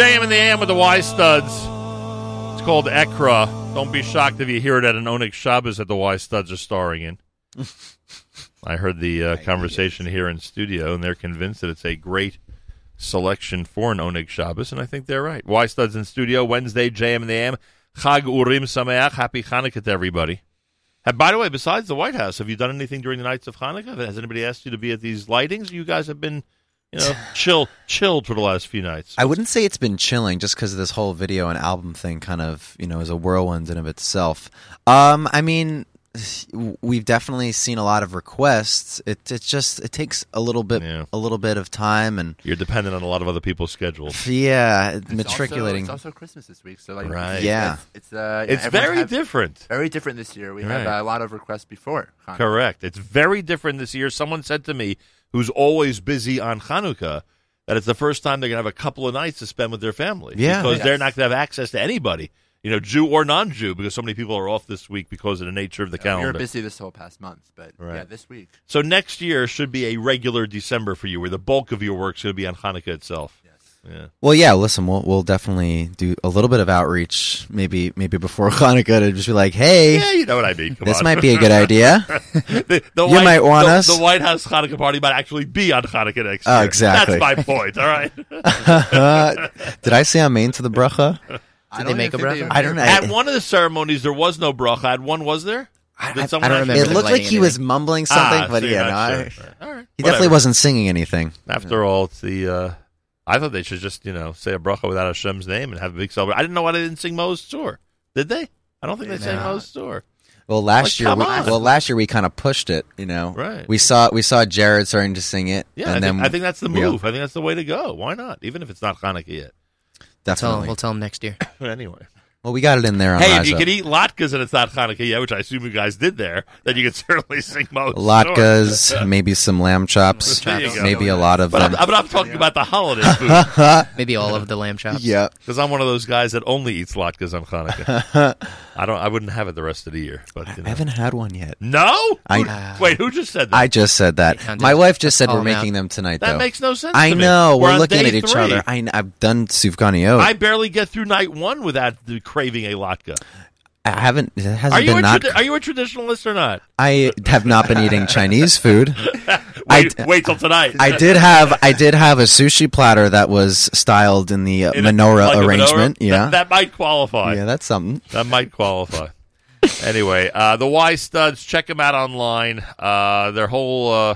Speaker 1: JM in the AM with the Y Studs. It's called Ekra. Don't be shocked if you hear it at an Onyx Shabbos that the Y Studs are starring in. I heard the uh, conversation here in studio, and they're convinced that it's a great selection for an Onyx Shabbos, and I think they're right. Y Studs in studio Wednesday, JM in the AM. Chag Urim Sameach. Happy Hanukkah to everybody. And by the way, besides the White House, have you done anything during the nights of Hanukkah? Has anybody asked you to be at these lightings? You guys have been, you know, chill, chilled for the last few nights.
Speaker 3: I wouldn't say it's been chilling just because this whole video and album thing kind of, you know, is a whirlwind in of itself. Um, I mean, we've definitely seen a lot of requests. It it just it takes a little bit
Speaker 1: Yeah.
Speaker 3: a little bit of time and
Speaker 1: You're dependent on a lot of other people's schedules.
Speaker 3: yeah,
Speaker 4: It's
Speaker 3: matriculating.
Speaker 4: Also, it's also Christmas this week, so like
Speaker 1: Right.
Speaker 3: Yeah.
Speaker 4: it's, it's uh, yeah,
Speaker 1: It's very
Speaker 4: have-
Speaker 1: different.
Speaker 4: very different this year. We
Speaker 1: Right.
Speaker 4: had uh, a lot of requests before. Hanukkah.
Speaker 1: Correct. It's very different this year. Someone said to me, who's always busy on Hanukkah, that it's the first time they're going to have a couple of nights to spend with their family.
Speaker 3: Yeah.
Speaker 1: Because
Speaker 4: Yes.
Speaker 1: they're not going to have access to anybody, you know, Jew or non Jew, because so many people are off this week because of the nature of the
Speaker 4: we were
Speaker 1: calendar.
Speaker 4: busy this whole past month, but
Speaker 1: Right.
Speaker 4: yeah, this week.
Speaker 1: So next year should be a regular December for you, where the bulk of your work's going to be on Hanukkah itself.
Speaker 4: Yes.
Speaker 1: Yeah.
Speaker 3: Well, yeah. Listen, we'll we'll definitely do a little bit of outreach, maybe maybe before Hanukkah to just be like, hey,
Speaker 1: Yeah, you know what I mean. Come
Speaker 3: this
Speaker 1: on.
Speaker 3: might be a good idea.
Speaker 1: the, the
Speaker 3: You
Speaker 1: White,
Speaker 3: might want
Speaker 1: the,
Speaker 3: us.
Speaker 1: The White House Hanukkah party might actually be on Hanukkah next
Speaker 3: Oh,
Speaker 1: year.
Speaker 3: exactly.
Speaker 1: That's my point. All right.
Speaker 3: Did I say I'm main to the bracha?
Speaker 4: I
Speaker 5: Did
Speaker 4: don't
Speaker 5: they make a bracha?
Speaker 3: I don't know.
Speaker 1: At one of the ceremonies, there was no bracha. At one, was there?
Speaker 5: I, I, don't remember.
Speaker 3: It looked like
Speaker 5: lighting
Speaker 3: he was mumbling something,
Speaker 1: Ah,
Speaker 3: but
Speaker 1: so you're
Speaker 3: yeah, no,
Speaker 1: not
Speaker 3: I-
Speaker 1: sure. All right.
Speaker 3: he
Speaker 1: Whatever.
Speaker 3: definitely wasn't singing anything.
Speaker 1: After all, it's the. Uh, I thought they should just, you know, say a bracha without Hashem's name and have a big celebration. I didn't know why they didn't sing Maoz Tzur. Did they? I don't think they sang
Speaker 5: No.
Speaker 1: Maoz Tzur.
Speaker 3: Well, last
Speaker 1: Like,
Speaker 3: year, we,
Speaker 1: on.
Speaker 3: well, last year we kind of pushed it. You know,
Speaker 1: Right.
Speaker 3: We saw we saw Jared starting to sing it,
Speaker 1: Yeah,
Speaker 3: and
Speaker 1: I,
Speaker 3: then
Speaker 1: think, I think that's the
Speaker 3: we-
Speaker 1: move. I think that's the way to go. Why not? Even if it's not Hanukkah yet.
Speaker 5: Tell
Speaker 3: definitely.
Speaker 5: him, we'll tell him next year.
Speaker 1: But anyway.
Speaker 3: Well, we got it in there on
Speaker 1: Hey,
Speaker 3: Rise
Speaker 1: if you
Speaker 3: Up.
Speaker 1: could eat latkes and it's not Hanukkah yet, which I assume you guys did there, then you could certainly sing Maoz Tzur.
Speaker 3: latkes, maybe some lamb chops,
Speaker 1: There you go.
Speaker 3: maybe a lot of
Speaker 1: But I'm,
Speaker 3: them.
Speaker 1: I'm not talking about the holiday food.
Speaker 5: Maybe all of the lamb chops.
Speaker 3: yeah,
Speaker 1: Because I'm one of those guys that only eats latkes on Hanukkah. I don't. I wouldn't have it the rest of the year. But you
Speaker 3: I haven't had one yet.
Speaker 1: no.
Speaker 3: I-
Speaker 1: Who- ah. wait, who just said that?
Speaker 3: I just said that. My wife just said
Speaker 5: call
Speaker 3: we're
Speaker 5: him out.
Speaker 3: making them tonight.
Speaker 1: that
Speaker 3: though
Speaker 1: makes no sense.
Speaker 3: I
Speaker 1: to me.
Speaker 3: know we're, looking at each
Speaker 1: three.
Speaker 3: other. I, have done sufganiot.
Speaker 1: I barely get through night one without the craving a latke.
Speaker 3: I haven't. It hasn't
Speaker 1: Are you
Speaker 3: been
Speaker 1: a
Speaker 3: not.
Speaker 1: are you a traditionalist or not?
Speaker 3: I have not been eating Chinese food.
Speaker 1: Wait,
Speaker 3: I-
Speaker 1: wait till tonight.
Speaker 3: I did have I did have a sushi platter that was styled in the uh,
Speaker 1: In
Speaker 3: menorah
Speaker 1: like
Speaker 3: arrangement.
Speaker 1: menorah?
Speaker 3: Yeah,
Speaker 1: that, that might qualify.
Speaker 3: yeah, that's something.
Speaker 1: That might qualify. anyway, uh, the Y Studs, check them out online. Uh, their whole uh,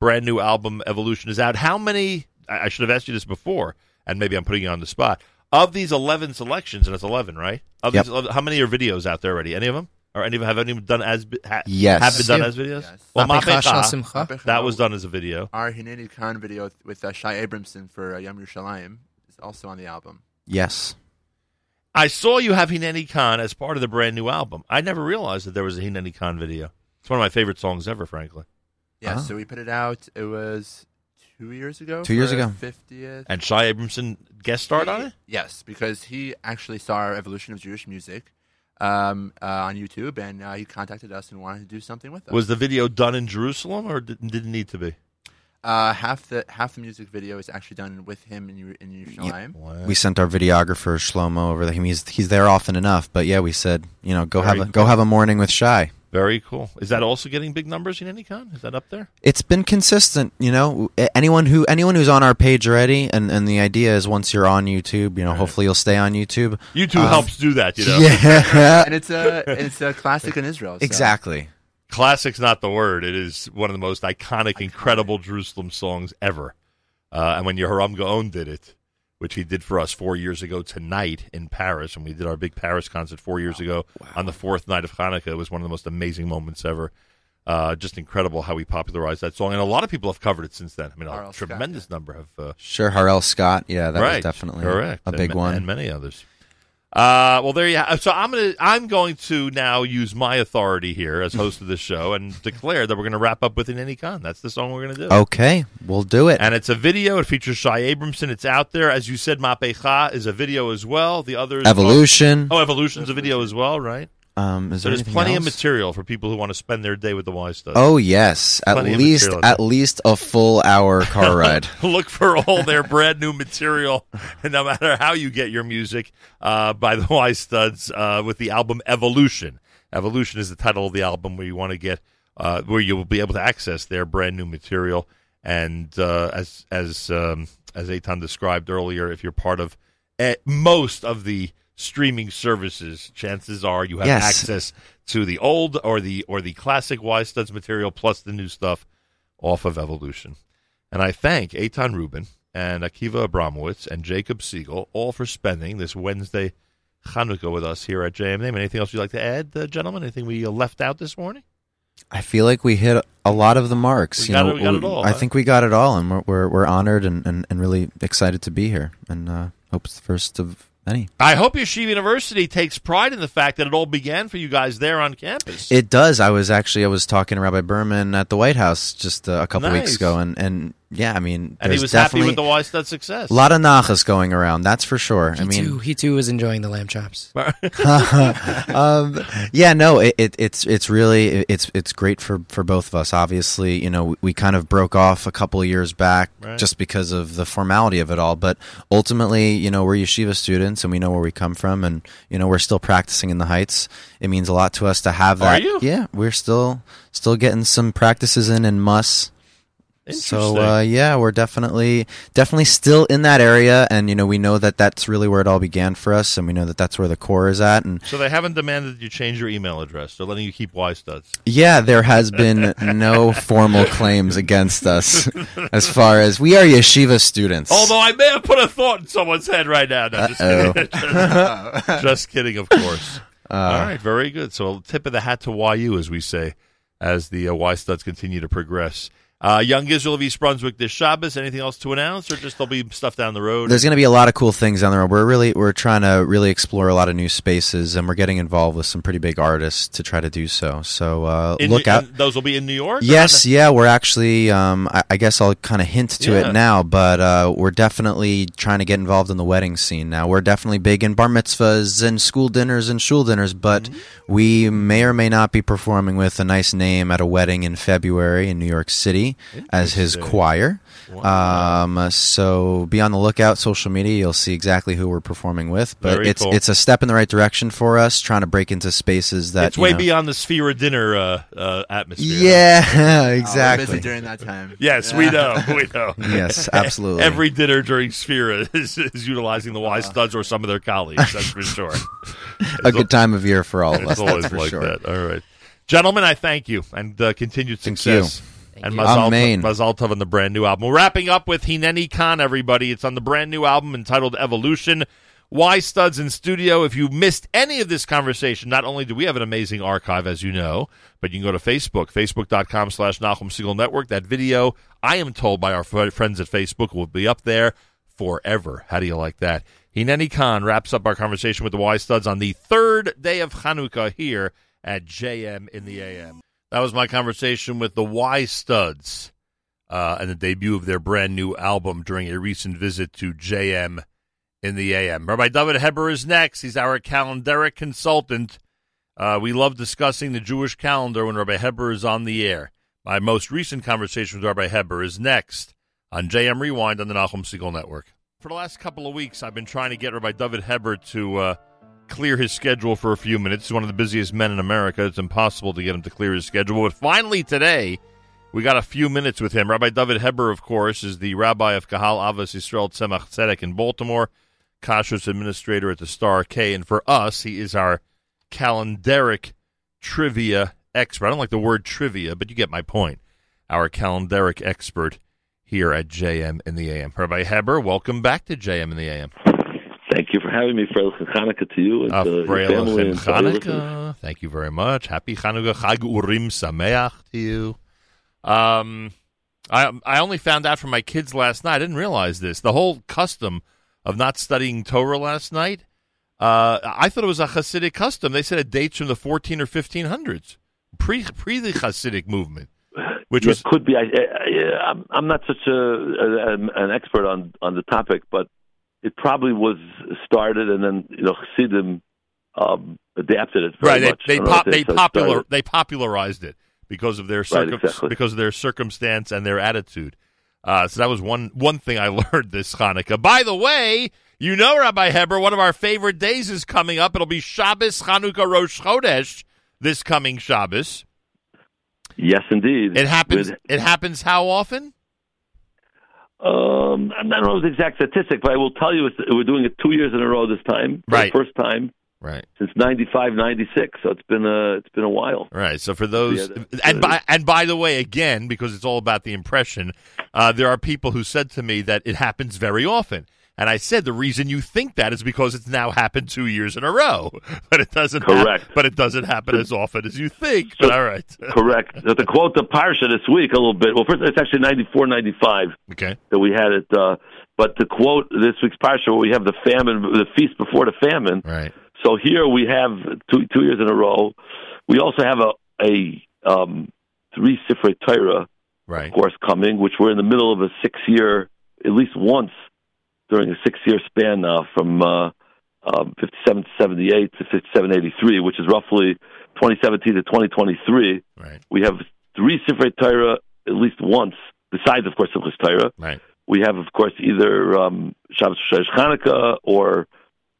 Speaker 1: brand new album, Evolution, is out. How many? I, I should have asked you this before, and maybe I'm putting you on the spot. Of these 11 selections, and it's 11, right? Of
Speaker 3: Yep.
Speaker 1: these 11, how many are videos out there already? Any of them? Or any of them have any done as ha,
Speaker 3: Yes.
Speaker 1: have been done as videos?
Speaker 4: Yes.
Speaker 1: Well,
Speaker 5: Mapecha
Speaker 1: Mapecha,
Speaker 5: Simcha.
Speaker 1: that was done as a video.
Speaker 4: Our Hineni Khan video with uh, Shai Abramson for uh, Yom Yerushalayim is also on the album.
Speaker 3: Yes.
Speaker 1: I saw you have Hineni Khan as part of the brand new album. I never realized that there was a Hineni Khan video. It's one of my favorite songs ever, frankly.
Speaker 4: Yeah,
Speaker 3: Ah.
Speaker 4: so we put it out. It was two years ago.
Speaker 3: Two years ago.
Speaker 4: Fiftieth.
Speaker 1: And Shai Abramson guest starred on it?
Speaker 4: Yes, because he actually saw our evolution of Jewish music um, uh, on YouTube, and uh, he contacted us and wanted to do something with us.
Speaker 1: Was the video done in Jerusalem or didn't, didn't need to be?
Speaker 4: uh, half the half the music video is actually done with him in in Yerushalayim.
Speaker 3: We sent our videographer Shlomo over there. He's he's there often enough, but yeah, we said you know go
Speaker 1: Very
Speaker 3: have a go have a morning with Shai.
Speaker 1: Very cool. Is that also getting big numbers Hineni Khan? Is that up there?
Speaker 3: It's been consistent, you know. Anyone who anyone who's on our page already, and, and the idea is once you're on YouTube, you know, hopefully you'll stay on YouTube.
Speaker 1: YouTube
Speaker 3: Um,
Speaker 1: helps do that, you know.
Speaker 3: Yeah,
Speaker 4: and it's a it's a classic in Israel. so-
Speaker 3: exactly.
Speaker 1: Classic's not the word. It is one of the most iconic, incredible Jerusalem songs ever. Uh, and when Yehoram Gaon did it, which he did for us four years ago tonight in Paris, and we did our big Paris concert four years ago on the fourth night of Hanukkah, it was one of the most amazing moments ever. Uh, just incredible how he popularized that song, and a lot of people have covered it since then. I mean, a
Speaker 4: Harel Skaat,
Speaker 1: tremendous number have. Uh,
Speaker 3: Sure, Harel Skaat. Yeah, that
Speaker 1: right,
Speaker 3: was definitely
Speaker 1: correct,
Speaker 3: a big
Speaker 1: ma-
Speaker 3: one.
Speaker 1: and many others. Uh, well, there you have. So I'm gonna I'm going to now use my authority here as host of this show and declare that we're going to wrap up with Hineni Khan. That's the song we're going to do.
Speaker 3: Okay, we'll do it.
Speaker 1: And it's a video. It features Shai Abramson. It's out there. As you said, Mapecha is a video as well. The others
Speaker 3: Evolution.
Speaker 1: Oh, Evolution's a video as well, right?
Speaker 3: Um, is
Speaker 1: So
Speaker 3: there
Speaker 1: there's plenty of material for people who want to spend their day with the Y Studs.
Speaker 3: Oh yes, at
Speaker 1: Plenty
Speaker 3: least at least a full hour car ride.
Speaker 1: Look for all their brand new material, and no matter how you get your music, uh, by the Y Studs uh, with the album Evolution. Evolution is the title of the album where you want to get, uh, where you will be able to access their brand new material. And uh, as as um, as Eitan described earlier, if you're part of eh, most of the streaming services, chances are you have
Speaker 3: Yes.
Speaker 1: access to the old or the or the classic Y Studs material plus the new stuff off of Evolution. And I thank Eitan Rubin and Akiva Abramowitz and Jacob Siegel all for spending this Wednesday Chanukah with us here at JMNAM. Anything else you'd like to add, uh, gentlemen? Anything we uh, left out this morning?
Speaker 3: I feel like we hit a lot of the marks. You know,
Speaker 1: it- we all,
Speaker 3: I
Speaker 1: huh?
Speaker 3: think we got it all, and we're we're, we're honored and, and, and really excited to be here, and uh, hope it's the first of
Speaker 1: I hope Yeshiva University takes pride in the fact that it all began for you guys there on campus.
Speaker 3: It does. I was actually I was talking to Rabbi Berman at the White House just uh, a couple
Speaker 1: Nice.
Speaker 3: weeks ago, and, and yeah, I mean,
Speaker 1: and he was happy with the Y Stud success.
Speaker 3: a lot of nachas going around. That's for sure.
Speaker 5: He
Speaker 3: I mean,
Speaker 5: too, he too was enjoying the lamb chops.
Speaker 3: um, yeah, no, it, it, it's it's really it's it's great for, for both of us. Obviously, you know, we, we kind of broke off a couple of years back
Speaker 1: Right.
Speaker 3: just because of the formality of it all. But ultimately, you know, we're yeshiva students and we know where we come from, and you know, we're still practicing in the heights. It means a lot to us to have
Speaker 1: Are
Speaker 3: that.
Speaker 1: you?
Speaker 3: Yeah, we're still still getting some practices in in muss. So uh, yeah, we're definitely definitely still in that area, and you know we know that that's really where it all began for us, and we know that that's where the core is at. And
Speaker 1: so they haven't demanded that you change your email address. They're letting you keep Y Studs.
Speaker 3: yeah, there has been no formal claims against us as far as we are yeshiva students.
Speaker 1: Although I may have put a thought in someone's head right now. No, just kidding. just, just kidding, of course. All right, very good. So, tip of the hat to YU, as we say, as the uh, Y studs continue to progress. Uh, Young Israel of East Brunswick this Shabbos. Anything else to announce, or just there'll be stuff down the road?
Speaker 3: There's going to be a lot of cool things down the road. We're really we're trying to really explore a lot of new spaces, and we're getting involved with some pretty big artists to try to do so. So uh,
Speaker 1: In-
Speaker 3: look out.
Speaker 1: those will be in New York.
Speaker 3: Yes, yeah, we're actually. Um, I, I guess I'll kind of hint to
Speaker 1: Yeah.
Speaker 3: it now, but uh, we're definitely trying to get involved in the wedding scene now. We're definitely big in bar mitzvahs and school dinners and shul dinners, but
Speaker 1: Mm-hmm.
Speaker 3: we may or may not be performing with a nice name at a wedding in February in New York City as his
Speaker 1: Interesting.
Speaker 3: choir. Um, so be on the lookout. Social media, you'll see exactly who we're performing with. But
Speaker 1: Very
Speaker 3: it's
Speaker 1: cool.
Speaker 3: it's a step in the right direction for us, trying to break into spaces that
Speaker 1: it's way
Speaker 3: know-
Speaker 1: beyond the sphere of dinner uh, uh, atmosphere.
Speaker 3: Yeah,
Speaker 4: Oh,
Speaker 3: exactly.
Speaker 4: busy during that time.
Speaker 1: Yes, we know. We know.
Speaker 3: Yes, absolutely.
Speaker 1: Every dinner during Sefira is, is utilizing the Y studs or some of their colleagues. That's for sure.
Speaker 3: a good time of year for all of us.
Speaker 1: It's always
Speaker 3: That's for
Speaker 1: like
Speaker 3: sure.
Speaker 1: that. All right, gentlemen, I thank you and uh, continued
Speaker 3: Thank.
Speaker 1: And. Mazal,
Speaker 3: Amen.
Speaker 1: Mazal Tov on the brand new album. We're wrapping up with Hineni Khan, everybody. It's on the brand new album entitled Evolution. Y Studs in studio. If you missed any of this conversation, not only do we have an amazing archive, as you know, but you can go to Facebook, facebook.com slash Nachum Segal Network. That video, I am told by our fr- friends at Facebook, will be up there forever. How do you like that? Hineni Khan wraps up our conversation with the Y Studs on the third day of Hanukkah here at JM in the AM. That was my conversation with the Y Studs uh, and the debut of their brand new album during a recent visit to JM in the AM. Rabbi David Heber is next. He's our calendaric consultant. Uh, we love discussing the Jewish calendar when Rabbi Heber is on the air. My most recent conversation with Rabbi Heber is next on JM Rewind on the Nachum Segal Network. For the last couple of weeks, I've been trying to get Rabbi David Heber to uh, clear his schedule for a few minutes. He's one of the busiest men in America. It's impossible to get him to clear his schedule. But finally today, we got a few minutes with him. Rabbi David Heber, of course, is the rabbi of Kahal Avos Yisrael Tzemach Tzedek in Baltimore, Kashrus administrator at the Star K. And for us, he is our calendaric trivia expert. I don't like the word trivia, but you get my point. Our calendaric expert here at JM in the AM. Rabbi Heber, welcome back to JM in the AM.
Speaker 7: Thank you for having me, Freilich and Hanukkah to you and
Speaker 1: Uh,
Speaker 7: to your family
Speaker 1: and
Speaker 7: and to all your.
Speaker 1: Hanukkah. Thank you very much. Happy Hanukkah, Chag Urim Sameach to you. Um, I I only found out from my kids last night. I didn't realize this. The whole custom of not studying Torah last night. Uh, I thought it was a Hasidic custom. They said it dates from the 14 or 1500s, pre pre the Hasidic movement, which was
Speaker 7: could be. I, I, I'm, I'm not such a, a an expert on on the topic, but it probably was started and then you know Chassidim um, adapted it very
Speaker 1: right.
Speaker 7: much.
Speaker 1: They they, pop, they
Speaker 7: started-
Speaker 1: popular they popularized it because of their circum-
Speaker 7: exactly.
Speaker 1: because of their circumstance and their attitude. Uh, so that was one one thing I learned this Hanukkah. By the way, you know, Rabbi Heber, one of our favorite days is coming up. It'll be Shabbos Hanukkah Rosh Chodesh this coming Shabbos.
Speaker 7: Yes, indeed.
Speaker 1: It happens.
Speaker 7: With-
Speaker 1: It happens how often?
Speaker 7: Um, I don't know the exact statistic, but I will tell you we're doing it two years in a row this time. For
Speaker 1: Right.
Speaker 7: The first time
Speaker 1: Right.
Speaker 7: since 95, 96. So it's been a it's been a while.
Speaker 1: Right. So for those,
Speaker 7: Yeah,
Speaker 1: and by and by the way, again, because it's all about the impression, uh, there are people who said to me that it happens very often, and I said the reason you think that is because it's now happened two years in a row, but it doesn't.
Speaker 7: Correct.
Speaker 1: but it doesn't happen as often as you think. But all right.
Speaker 7: Correct. So to quote the parsha this week a little bit. Well, first it's actually 94, 95
Speaker 1: Okay.
Speaker 7: that we had it. Uh, but to quote this week's parsha, we have the famine, the feast before the famine.
Speaker 1: Right.
Speaker 7: So here we have two two years in a row. We also have a a um, three Sifrei Torah,
Speaker 1: Right.
Speaker 7: of course, coming, which we're in the middle of a six year, at least once during a six year span now, from uh, um, 57 to 78 to 57 83, which is roughly 2017 to 2023.
Speaker 1: Right.
Speaker 7: We have three Sifrei Torah at least once, besides, of course, Simchas Torah.
Speaker 1: Right.
Speaker 7: We have, of course, either um, Shabbos Rosh Chanukah or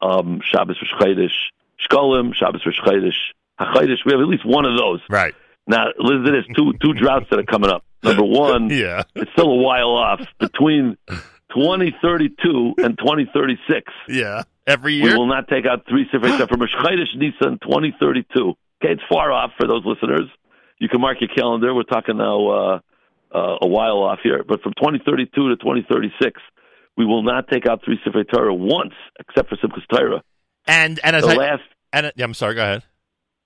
Speaker 7: um, Shabbos Rosh Chodesh Shkolim, Shabbos Rosh Chodesh HaChodesh. We have at least one of those.
Speaker 1: Right.
Speaker 7: Now, listen to this: two two droughts that are coming up. Number one,
Speaker 1: Yeah.
Speaker 7: it's still a while off between 2032 and 2036.
Speaker 1: Yeah. Every year.
Speaker 7: We will not take out three Sifrei from Rosh Chodesh Nisan 2032. Okay, it's far off for those listeners. You can mark your calendar. We're talking now uh, uh, a while off here, but from 2032 to 2036, we will not take out three Sifrei Torah once, except for Simchas Torah.
Speaker 1: And and as
Speaker 7: The
Speaker 1: I
Speaker 7: last,
Speaker 1: and yeah, I'm sorry. Go ahead.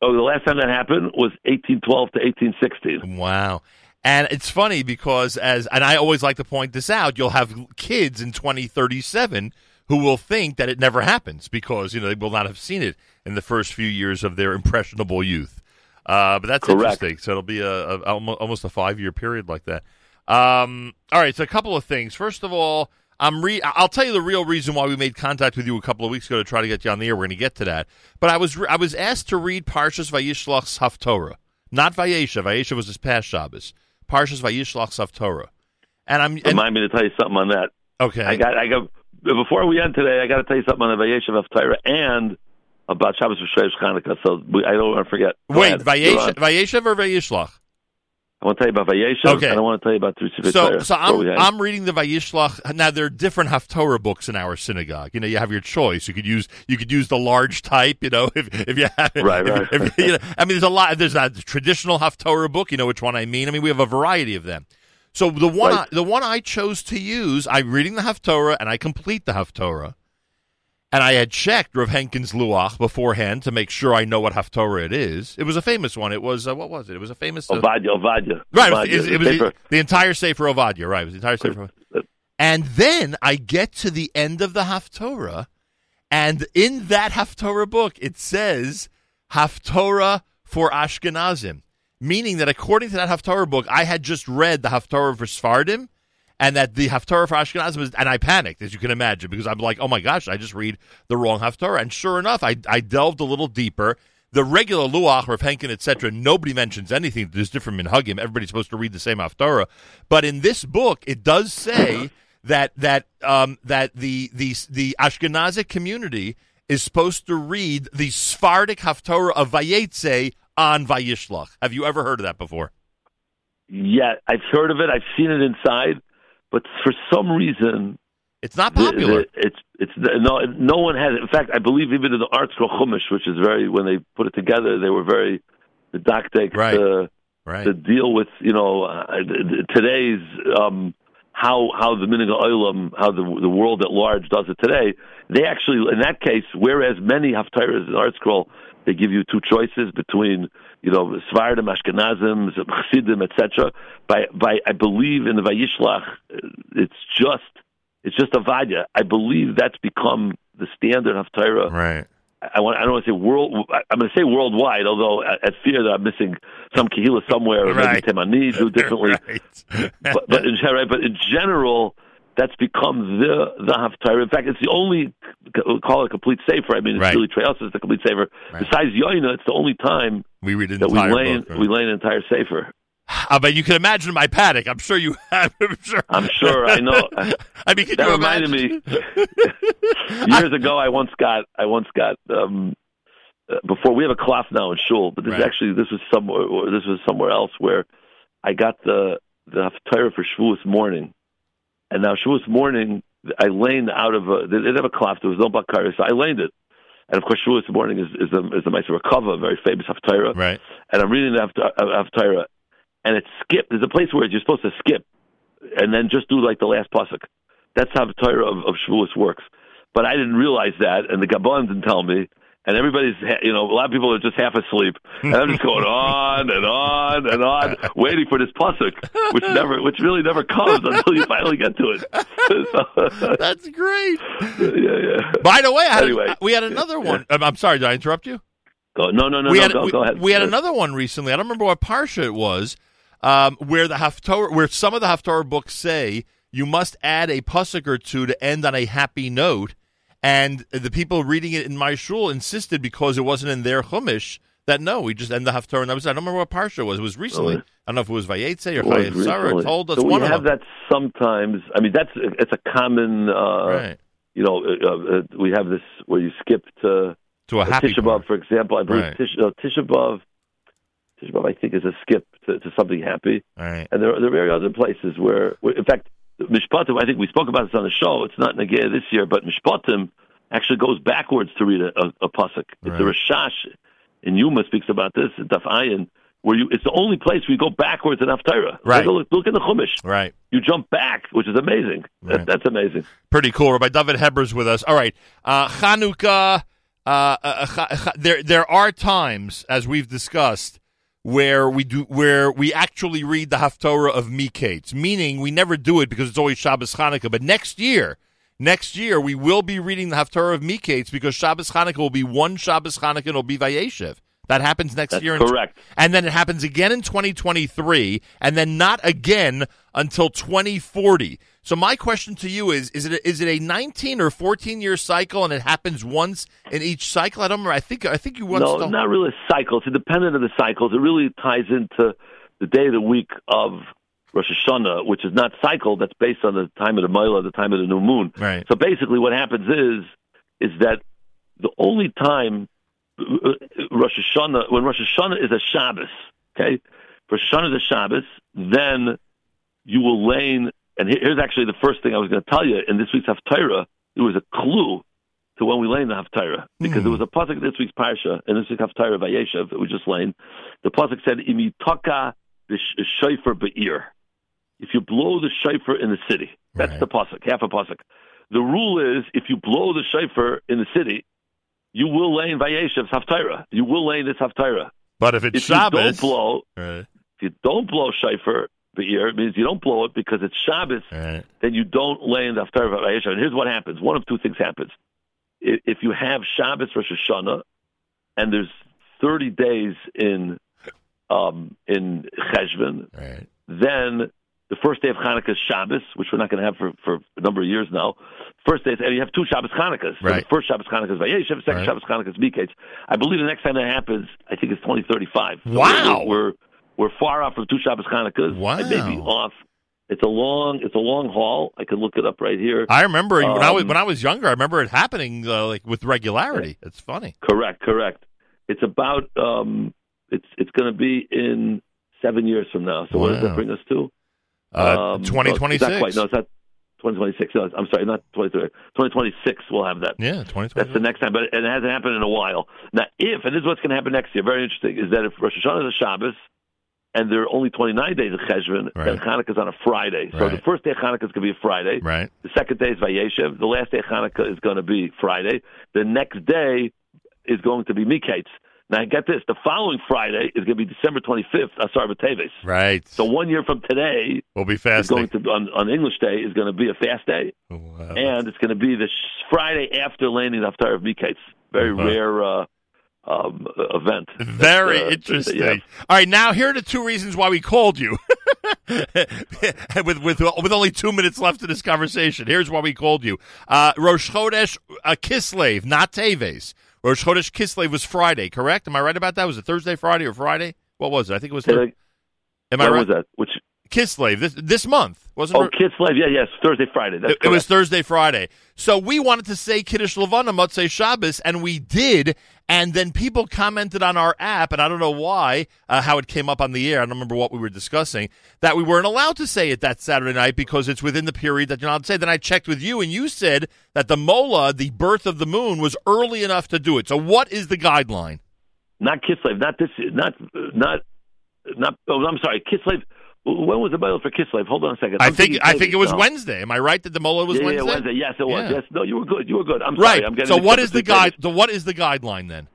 Speaker 7: oh, the last time that happened was 1812 to 1816.
Speaker 1: Wow. And it's funny because as and I always like to point this out, you'll have kids in 2037 who will think that it never happens because you know they will not have seen it in the first few years of their impressionable youth. Uh, but that's
Speaker 7: Correct.
Speaker 1: interesting. So it'll be a, a almost a five year period like that. Um, all right. So a couple of things. First of all, I'm re- I'll tell you the real reason why we made contact with you a couple of weeks ago to try to get you on the air. We're going to get to that. But I was re- I was asked to read Parshas Vayishlach's Haftorah, not Vayesha. Vayesha was this past Shabbos. Parshas Vayishlach's Torah. and I'm and,
Speaker 7: Remind me to tell you something on that.
Speaker 1: okay.
Speaker 7: I got, I got. Before we end today, I got to tell you something on the Vayeshev of Torah and about Shabbos Rosh Chanukah. So we, I don't want to forget. Go
Speaker 1: Wait,
Speaker 7: ahead. You're
Speaker 1: Vayesha,
Speaker 7: on.
Speaker 1: Vayeshev or Vayishlach?
Speaker 7: I want to tell you about Vayeshev.
Speaker 1: Okay.
Speaker 7: I want to tell you about Three
Speaker 1: So, so I'm. I'm reading the Vayishlach. Now there are different Haftorah books in our synagogue. You know, you have your choice. You could use you could use the large type. You know, if if you have
Speaker 7: Right,
Speaker 1: if-
Speaker 7: right.
Speaker 1: if- you know, I mean, there's a lot. There's a traditional Haftorah book. You know which one I mean. I mean, we have a variety of them. So the one
Speaker 7: Right.
Speaker 1: I, the one I chose to use, I'm reading the Haftorah and I complete the Haftorah. And I had checked Rav Henkin's Luach beforehand to make sure I know what Haftorah it is. It was a famous one. It was uh, what was it? It was a famous uh,
Speaker 7: Ovadia, Ovadia.
Speaker 1: Right,
Speaker 7: Ovadia,
Speaker 1: it was,
Speaker 7: the
Speaker 1: it was the, the entire Sefer Ovadia, right? It was the entire Sefer. And then I get to the end of the Haftorah, and in that Haftorah book, it says Haftorah for Ashkenazim, meaning that according to that Haftorah book, I had just read the Haftorah for Sfardim, and that the Haftorah for Ashkenazim was, and I panicked, as you can imagine, because I'm like, oh my gosh, I just read the wrong Haftorah. And sure enough, I, I delved a little deeper. The regular Luach, Rav Henkin, etc., nobody mentions anything that's different in Hugim. Everybody's supposed to read the same Haftorah. But in this book, it does say that that um, that the the the Ashkenazic community is supposed to read the Sephardic Haftorah of Vayetze on Vayishlach. Have you ever heard of that before?
Speaker 7: Yeah, I've heard of it. I've seen it inside, but for some reason,
Speaker 1: It's not
Speaker 7: the-
Speaker 1: popular.
Speaker 7: the- it's it's no no one has it. In fact, I believe even in the Art Scroll Chumash, which is very when they put it together, they were very didactic
Speaker 1: Right.
Speaker 7: to,
Speaker 1: right.
Speaker 7: to deal with you know uh, today's um, how how the Minhag Olam, how the the world at large does it today. They actually, in that case, whereas many Haftarahs in Art Scroll, they give you two choices between you know Sfardim, Ashkenazim, Chassidim, etc. By by, I believe in the Vayishlach, uh, it's just it's just Ovadia. I believe that's become the standard Haftarah.
Speaker 1: right.
Speaker 7: I want. I don't want to say world. I'm going to say worldwide, although I, I fear that I'm missing some kahila somewhere, or
Speaker 1: Right.
Speaker 7: maybe Temani do differently
Speaker 1: right.
Speaker 7: but but in, right, but in general, that's become the the haftarah. In fact, it's the only we call it a complete sefer. I mean, it's
Speaker 1: Right.
Speaker 7: really Treos is the complete sefer.
Speaker 1: Right.
Speaker 7: Besides Yoina, it's the only time
Speaker 1: we read an
Speaker 7: that we lay
Speaker 1: book. right?
Speaker 7: we lay an entire sefer.
Speaker 1: Uh, but you can imagine my paddock. I'm sure you have. I'm sure.
Speaker 7: I'm sure. I know.
Speaker 1: I mean, can
Speaker 7: that
Speaker 1: you
Speaker 7: reminded me years ago. I once got I once got um, uh, before we have a cloth now in shul, but this
Speaker 1: Right.
Speaker 7: actually this was somewhere or this was somewhere else where I got the the haftarah for Shavuos morning, and now Shavuos morning I laned out of a they didn't have a cloth. There was no bakar, so I laned it. And of course, Shavuos morning is is the is the Maaseh Merkavah, a very famous haftarah
Speaker 1: Right.
Speaker 7: and I'm reading the Haftarah, and it's skipped. There's a place where you're supposed to skip, and then just do like the last pasuk. That's how the Torah of, of Shavuos works. But I didn't realize that, and the Gabon didn't tell me. And everybody's, you know, a lot of people are just half asleep, and I'm just going on and on and on, waiting for this pasuk, which never, which really never comes until you finally get to it. So,
Speaker 1: That's great.
Speaker 7: yeah, yeah.
Speaker 1: By the way, I had,
Speaker 7: Anyway.
Speaker 1: we had another one. I'm, I'm sorry, did I interrupt you?
Speaker 7: Go, no, no, no,
Speaker 1: we
Speaker 7: no.
Speaker 1: had
Speaker 7: go,
Speaker 1: we,
Speaker 7: go ahead.
Speaker 1: we had another one recently. I don't remember what parsha it was, um, where the Haftorah, where some of the Haftorah books say you must add a pasuk or two to end on a happy note, and the people reading it in my shul insisted because it wasn't in their chumash that no, we just end the Haftorah. And that was I don't remember what parsha it was. It was recently.
Speaker 7: Really?
Speaker 1: I don't know if it was Vayetze or
Speaker 7: Well,
Speaker 1: Chayei Sarah.
Speaker 7: recently.
Speaker 1: Told us
Speaker 7: so
Speaker 1: one
Speaker 7: we
Speaker 1: of
Speaker 7: have that sometimes. I mean, that's it's a common. Uh,
Speaker 1: right
Speaker 7: you know, uh, uh, we have this where you skip to
Speaker 1: to a happy
Speaker 7: Tisha. B'av, for example. I believe
Speaker 1: Right.
Speaker 7: Tish, uh, Tisha B'av, Tisha B'av, I think, is a skip to, to something happy.
Speaker 1: Right.
Speaker 7: And there, are- there are very other places where, where in fact, Mishpatim, I think we spoke about this on the show. It's not Nagaya this year, but Mishpatim actually goes backwards to read a, a, a pasuk. It's the
Speaker 1: Right.
Speaker 7: Rashash in Yuma speaks about this, in Daf Ayin, where you, it's the only place where you go backwards in Haftarah.
Speaker 1: Right.
Speaker 7: Look, look in the Chumash.
Speaker 1: Right.
Speaker 7: You jump back, which is amazing.
Speaker 1: Right.
Speaker 7: That, that's amazing.
Speaker 1: Pretty cool. Rabbi David Heber's with us. All right, uh, Chanukah. Uh, uh, Cha- there, there are times, as we've discussed, where we do, where we actually read the Haftorah of Miketz, meaning we never do it because it's always Shabbos Chanukah. But next year, next year we will be reading the Haftorah of Miketz because Shabbos Chanukah will be one Shabbos Chanukah and it'll be Vayeshev. That happens next
Speaker 7: That's
Speaker 1: year. in-
Speaker 7: correct.
Speaker 1: and then it happens again in 2023, and then not again until 2040. So my question to you is: Is it a, is it a 19 or 14 year cycle, and it happens once in each cycle? I don't remember. I think I think you once.
Speaker 7: No, not really a cycle. It's independent of the cycles. It really ties into the day of the week of Rosh Hashanah, which is not cycle. That's based on the time of the Mila, the time of the new moon.
Speaker 1: Right.
Speaker 7: So basically, what happens is is that the only time Rosh Hashanah, when Rosh Hashanah is a Shabbos, okay, Rosh Hashanah is a Shabbos, then you will lane. And here's actually the first thing I was going to tell you in this week's Haftarah. There was a clue to when we lay in the Haftarah because there hmm. was a pasuk in this week's parsha and this week's Haftarah Vayeshev that we just lane. The pasuk said, "Imitaka shayfer be'ir." If you blow the shayfer in the city, that's
Speaker 1: Right.
Speaker 7: the pasuk, half a pasuk. The rule is if you blow the shayfer in the city, you will lay in Vayeshev's Haftarah. You will lay in this Haftarah.
Speaker 1: but if it's
Speaker 7: If
Speaker 1: Shabbos,
Speaker 7: you don't blow,
Speaker 1: right,
Speaker 7: if you don't blow shayfer be'ir, it means you don't blow it because it's Shabbos
Speaker 1: right,
Speaker 7: then you don't lay in the Haftarah Vayeshev. And here's what happens. One of two things happens. If you have Shabbos Rosh Hashanah, and there's 30 days in um, in Cheshvan,
Speaker 1: right,
Speaker 7: then the first day of Hanukkah is Shabbos, which we're not going to have for, for a number of years now. First day, is, and you have two Shabbos Hanukkahs. So
Speaker 1: Right.
Speaker 7: first Shabbos Hanukkah is Vayeshev, second
Speaker 1: Right.
Speaker 7: Shabbos Hanukkah is Miketz. I believe the next time that happens, I think it's 2035. So
Speaker 1: Wow.
Speaker 7: We're, we're, we're far off from two Shabbos Hanukkahs.
Speaker 1: Wow.
Speaker 7: I may be off It's a long it's a long haul. I can look it up right here.
Speaker 1: I remember when I was
Speaker 7: Um,
Speaker 1: when I was younger. I remember it happening uh, like with regularity. It's funny.
Speaker 7: Correct, correct. It's about um, it's it's going to be in seven years from now. So what does that bring us to?
Speaker 1: Uh,
Speaker 7: Um, no, it's not quite. No, it's not 2026. No, I'm sorry, not 2030. 2026. We'll have that.
Speaker 1: Yeah, twenty twenty.
Speaker 7: That's the next time, but it hasn't happened in a while. Now, if and this is what's going to happen next year, very interesting, is that if Rosh Hashanah is a Shabbos and there are only 29 days of Cheshvan,
Speaker 1: Right.
Speaker 7: then is on a Friday. So
Speaker 1: Right.
Speaker 7: the first day of Hanukkah is going to be a Friday.
Speaker 1: Right.
Speaker 7: The second day is Vayeshev. The last day of Hanukkah is going to be Friday. The next day is going to be Miketz. Now, get this: the following Friday is going to be December 25th, Asar B'Teves.
Speaker 1: Right.
Speaker 7: So one year from today,
Speaker 1: we'll be fasting.
Speaker 7: going to on, on English Day is going to be a fast day
Speaker 1: Wow.
Speaker 7: and it's going to be the sh- Friday after landing the Haftarah of Miketz. Very
Speaker 1: Uh-huh.
Speaker 7: rare uh, um, event.
Speaker 1: Very
Speaker 7: uh,
Speaker 1: interesting.
Speaker 7: yeah.
Speaker 1: All right, now here are the two reasons why we called you. with with with only two minutes left in this conversation, here's why we called you. Uh, Rosh Chodesh uh, Kislev, not Teves. Rosh Chodesh Kislev was Friday, correct? Am I right about that? Was it Thursday, Friday, or Friday? What was it? I think it was.
Speaker 7: Say
Speaker 1: Thur-
Speaker 7: that-
Speaker 1: Am I right?
Speaker 7: was that? Which
Speaker 1: Kislev this this month wasn't
Speaker 7: oh,
Speaker 1: it?
Speaker 7: Kislev. Yeah, yes, Thursday, Friday.
Speaker 1: It, it was. Thursday, Friday. So we wanted to say Kiddush Levana Motzei Shabbos, and we did. And then people commented on our app, and I don't know why, uh, how it came up on the air. I don't remember what we were discussing, that we weren't allowed to say it that Saturday night because it's within the period that you're not allowed to say. Then I checked with you, and you said that the Mola, the birth of the moon, was early enough to do it. So what is the guideline?
Speaker 7: not Kislev. Not this. Not not not. Oh, I'm sorry, Kislev. When was the battle for Kislev? Hold on a second.
Speaker 1: I
Speaker 7: I'm
Speaker 1: think I think it was
Speaker 7: no.
Speaker 1: Wednesday. Am I right that the Mola was
Speaker 7: yeah,
Speaker 1: Wednesday?
Speaker 7: Yeah, Wednesday. Yes, it was.
Speaker 1: Yeah.
Speaker 7: Yes. No, you were good. You were good. I'm
Speaker 1: Right.
Speaker 7: sorry. I'm getting
Speaker 1: so what is the guide? The what is the guideline then?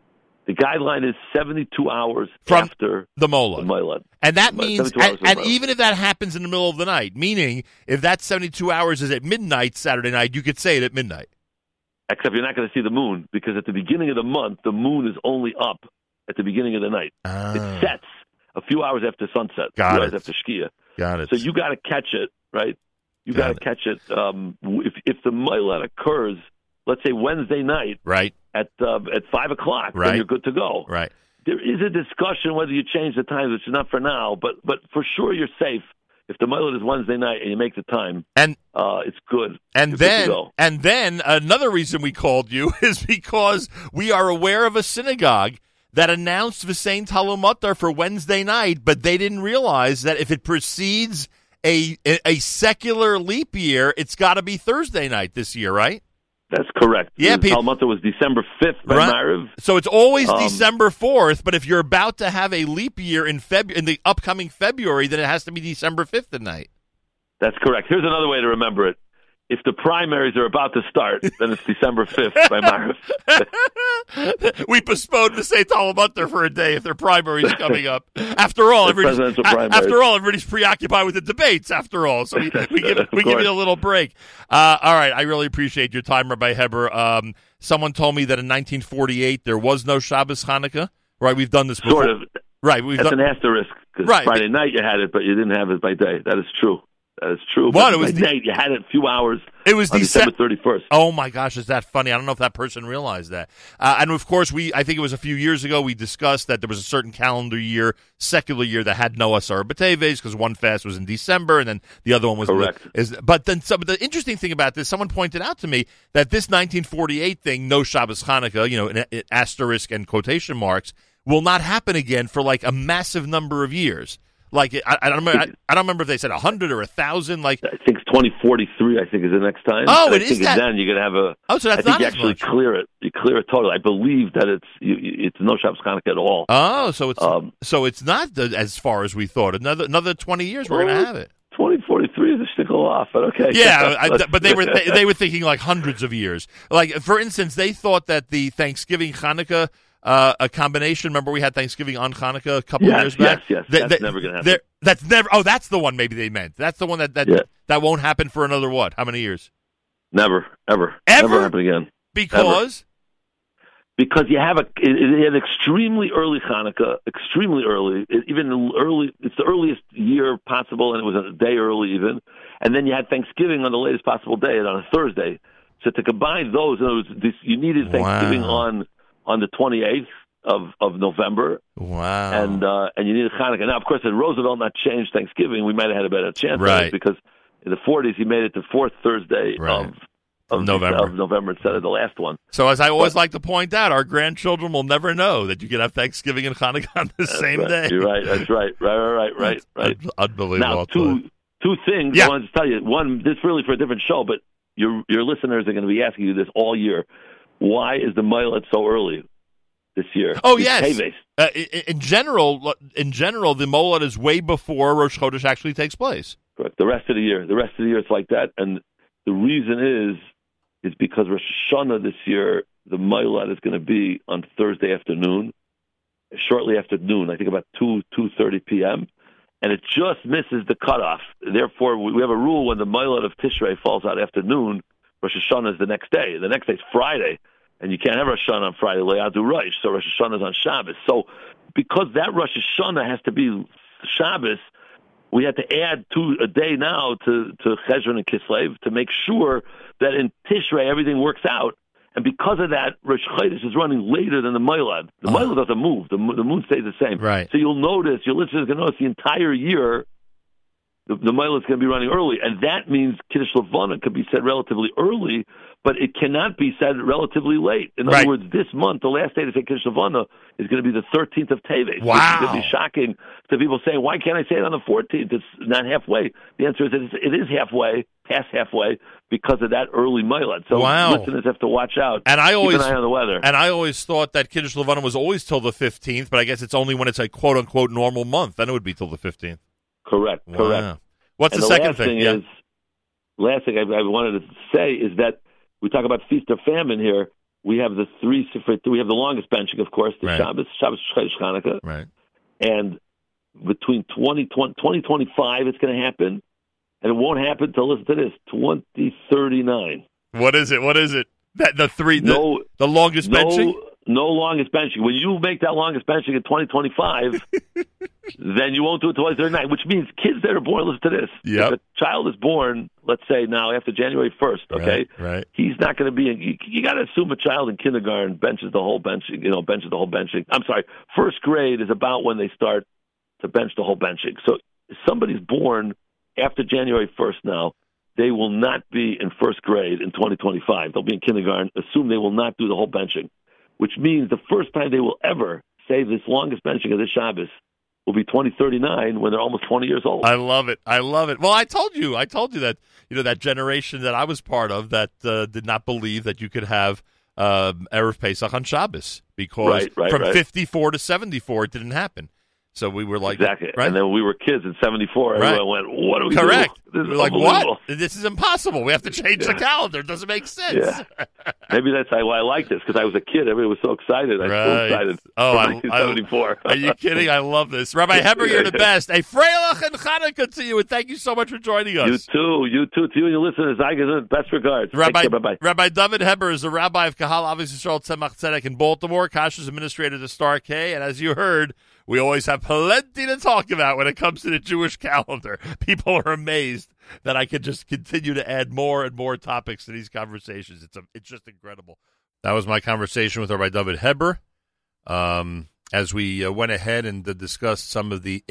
Speaker 7: The guideline is 72 hours
Speaker 1: From
Speaker 7: after
Speaker 1: The Mola.
Speaker 7: the Moilad.
Speaker 1: And that means, and, and even if that happens in the middle of the night, meaning if that 72 hours is at midnight Saturday night, you could say it at midnight.
Speaker 7: Except you're not going to see the moon because at the beginning of the month, the moon is only up at the beginning of the night. It ah. sets a few hours after sunset.
Speaker 1: Got
Speaker 7: a few
Speaker 1: it.
Speaker 7: hours after Shkia.
Speaker 1: Got it.
Speaker 7: So you got to catch it, right? You
Speaker 1: Got
Speaker 7: to catch it. Um, if if the Moilad occurs, let's say Wednesday night
Speaker 1: right,
Speaker 7: at uh, at five o'clock,
Speaker 1: Right.
Speaker 7: then you're good to go.
Speaker 1: right.
Speaker 7: There is a discussion whether you change the time, which is not for now, but but for sure you're safe. If the Moilad is Wednesday night and you make the time,
Speaker 1: And
Speaker 7: uh, it's good.
Speaker 1: and
Speaker 7: good
Speaker 1: then
Speaker 7: go.
Speaker 1: and then another reason we called you is because we are aware of a synagogue that announced V'sein Tal U'Matar for Wednesday night, but they didn't realize that if it precedes a a, secular leap year, it's got to be Thursday night this year, right?
Speaker 7: That's correct.
Speaker 1: Yeah, Pete-
Speaker 7: was December fifth by
Speaker 1: Right.
Speaker 7: Mariv.
Speaker 1: So it's always
Speaker 7: Um,
Speaker 1: December fourth, but if you're about to have a leap year in Feb in the upcoming February, then it has to be December fifth at night.
Speaker 7: That's correct. Here's another way to remember it. If the primaries are about to start, then it's December 5th by Mariv.
Speaker 1: we postponed the St. Talmutar for a day if their primary's coming up. After all, everybody's,
Speaker 7: primaries.
Speaker 1: after all, everybody's preoccupied with the debates. After all, so we, we give we give it a little break. Uh, all right, I really appreciate your time, Rabbi Heber. Um, someone told me that in 1948 there was no Shabbos Hanukkah. Right, we've done this before.
Speaker 7: Sort of.
Speaker 1: Right, we've
Speaker 7: That's
Speaker 1: done.
Speaker 7: an asterisk because
Speaker 1: Right.
Speaker 7: Friday night you had it, but you didn't have it by day. That is true. That is true.
Speaker 1: What?
Speaker 7: But
Speaker 1: It was the-
Speaker 7: night you had it a few hours
Speaker 1: It was December.
Speaker 7: December 31st.
Speaker 1: Oh my gosh, is that funny? I don't know if that person realized that. Uh, and of course, we I think it was a few years ago we discussed that there was a certain calendar year, secular year that had no Asar B'Teves because one fast was in December and then the other one was
Speaker 7: Correct.
Speaker 1: Is but then some the interesting thing about this, someone pointed out to me that this 1948 thing, no Shabbos Hanukkah, you know, asterisk and quotation marks, will not happen again for like a massive number of years. Like I, I don't remember, I, I don't remember if they said hundred or a thousand. Like
Speaker 7: I think it's 2043, I think, is the next time.
Speaker 1: Oh,
Speaker 7: And I
Speaker 1: it is
Speaker 7: think
Speaker 1: that-
Speaker 7: then you're going to have a.
Speaker 1: oh, so
Speaker 7: I
Speaker 1: that's
Speaker 7: think
Speaker 1: not
Speaker 7: you actually
Speaker 1: much.
Speaker 7: clear it. You clear it totally. I believe that it's you, it's no Shabbos Hanukkah at all.
Speaker 1: Oh, so it's
Speaker 7: Um,
Speaker 1: so it's not the, as far as we thought. Another another twenty years we're gonna have it.
Speaker 7: 2043 is a stickle off, but okay.
Speaker 1: Yeah, I, but they were they, they were thinking like hundreds of years. Like for instance, they thought that the Thanksgiving Hanukkah uh, a combination. Remember, we had Thanksgiving on Hanukkah a couple of
Speaker 7: Yes,
Speaker 1: years back.
Speaker 7: yes, yes.
Speaker 1: They-
Speaker 7: That's
Speaker 1: they-
Speaker 7: never gonna happen.
Speaker 1: That's never. Oh, that's the one. Maybe they meant. That's the one that that
Speaker 7: Yeah.
Speaker 1: that won't happen for another what? How many years?
Speaker 7: Never, ever,
Speaker 1: Ever?
Speaker 7: never happen again.
Speaker 1: Because
Speaker 7: because you have a it, had extremely early Hanukkah, extremely early, it, even early. It's the earliest year possible, and it was a day early even. And then you had Thanksgiving on the latest possible day, and on a Thursday. So to combine those, in other words, this, you needed Thanksgiving
Speaker 1: Wow.
Speaker 7: on on the 28th of of November,
Speaker 1: Wow.
Speaker 7: and uh, and you need a Hanukkah. Now, of course, had Roosevelt not changed Thanksgiving, we might have had a better chance,
Speaker 1: Right.
Speaker 7: Because in the 40s, he made it the fourth Thursday
Speaker 1: Right.
Speaker 7: of of
Speaker 1: November.
Speaker 7: of November instead of the last one.
Speaker 1: so, as I always like to point out, our grandchildren will never know that you can have Thanksgiving and Hanukkah on the same
Speaker 7: Right.
Speaker 1: day.
Speaker 7: You're right. That's right. Right. Right. Right. Right. Right.
Speaker 1: Unbelievable.
Speaker 7: Now,
Speaker 1: I'll tell you.
Speaker 7: two two things
Speaker 1: Yeah.
Speaker 7: I wanted to tell you. One, this is really for a different show, but your your listeners are going to be asking you this all year. Why is the Milet so early this year?
Speaker 1: Oh, yes. Uh, in general, in general, the Molad is way before Rosh Chodesh actually takes place.
Speaker 7: Correct. The rest of the year, the rest of the year, it's like that. And the reason is, is because Rosh Hashanah this year, the Milet is going to be on Thursday afternoon, shortly after noon. I think about two two thirty p.m. And it just misses the cutoff. Therefore, we we have a rule when the Milet of Tishrei falls out after noon, Rosh Hashanah is the next day. The next day is Friday, and you can't have Rosh Hashanah on Friday. Le'adu Rosh, so Rosh Hashanah is on Shabbos. So, because that Rosh Hashanah has to be Shabbos, we had to add two a day now to to Cheshvan and Kislev to make sure that in Tishrei everything works out. And because of that, Rosh Chodesh is running later than the Moilad. The ah. Moilad doesn't move. The, the moon stays the same.
Speaker 1: Right.
Speaker 7: So you'll notice, your listeners to notice the entire year, the, the is going to be running early. And that means Kiddush Levana could be said relatively early, but it cannot be said relatively late. In
Speaker 1: Right.
Speaker 7: other words, this month, the last day to say Kiddush Levana is going to be the 13th of Teves. Which
Speaker 1: Wow.
Speaker 7: is going to be shocking to people saying, why can't I say it on the 14th? It's not halfway. The answer is it is, it is halfway, past halfway, because of that early Moilad. So
Speaker 1: Wow.
Speaker 7: listeners have to watch out.
Speaker 1: And I always
Speaker 7: Keep an eye on the weather.
Speaker 1: and I always thought that Kiddush Levana was always till the fifteenth, but I guess it's only when it's a quote unquote normal month. Then it would be till the fifteenth.
Speaker 7: Correct, correct.
Speaker 1: What's
Speaker 7: and
Speaker 1: the,
Speaker 7: the
Speaker 1: second
Speaker 7: last
Speaker 1: thing?
Speaker 7: thing
Speaker 1: yeah.
Speaker 7: is, last thing I, I wanted to say is that we talk about feast or famine here. We have the three. We have the longest benching, of course, the
Speaker 1: Right.
Speaker 7: Shabbos, Shabbos, Hanukkah,
Speaker 1: right.
Speaker 7: and between 20, 2025 it's going to happen, and it won't happen until listen to this 2039.
Speaker 1: What is it? What is it? That the three the,
Speaker 7: No,
Speaker 1: the longest
Speaker 7: no,
Speaker 1: benching?
Speaker 7: no longest benching. When you make that longest benching in 2025, then you won't do it till 2039, which means kids that are born, listen to this.
Speaker 1: Yep.
Speaker 7: If a child is born, let's say now after January 1st, okay,
Speaker 1: Right, right.
Speaker 7: he's not going to be in, you, you got to assume a child in kindergarten benches the whole benching, you know, benches the whole benching. I'm sorry, first grade is about when they start to bench the whole benching. So if somebody's born after January 1st now, they will not be in first grade in 2025. They'll be in kindergarten. Assume they will not do the whole benching, which means the first time they will ever say this longest benching of this Shabbos will be 2039 when they're almost 20 years old.
Speaker 1: I love it. I love it. Well, I told you. I told you that you know that generation that I was part of that uh, did not believe that you could have um, erev Pesach on Shabbos because
Speaker 7: Right, right,
Speaker 1: from
Speaker 7: right.
Speaker 1: 54 to 74 it didn't happen. So we were like,
Speaker 7: exactly.
Speaker 1: right?
Speaker 7: And then we were kids in 74.
Speaker 1: Right.
Speaker 7: Everyone went, what do we
Speaker 1: Correct.
Speaker 7: do? This
Speaker 1: We're like, what? This is impossible. We have to change the calendar. It doesn't make sense.
Speaker 7: Yeah. Maybe that's why I like this because I was a kid. Everybody was so excited. I was so
Speaker 1: Right.
Speaker 7: excited.
Speaker 1: Oh, I- I-
Speaker 7: 1974.
Speaker 1: Are you kidding? I love this. Rabbi Heber, you're the best. A Freilach and Hanukkah to you, and thank you so much for joining us.
Speaker 7: you too. You too. To you and your listeners, I give them best regards.
Speaker 1: Rabbi.
Speaker 7: Bye-bye.
Speaker 1: Rabbi David Heber is a rabbi of Kahal Avis Yisrael Tzemach Tzedek in Baltimore, Kashrus administrator to Star K, and as you heard, we always have plenty to talk about when it comes to the Jewish calendar. People are amazed that I can just continue to add more and more topics to these conversations. It's a, it's just incredible. That was my conversation with Rabbi David Heber. Um, as we uh, went ahead and uh, discussed some of the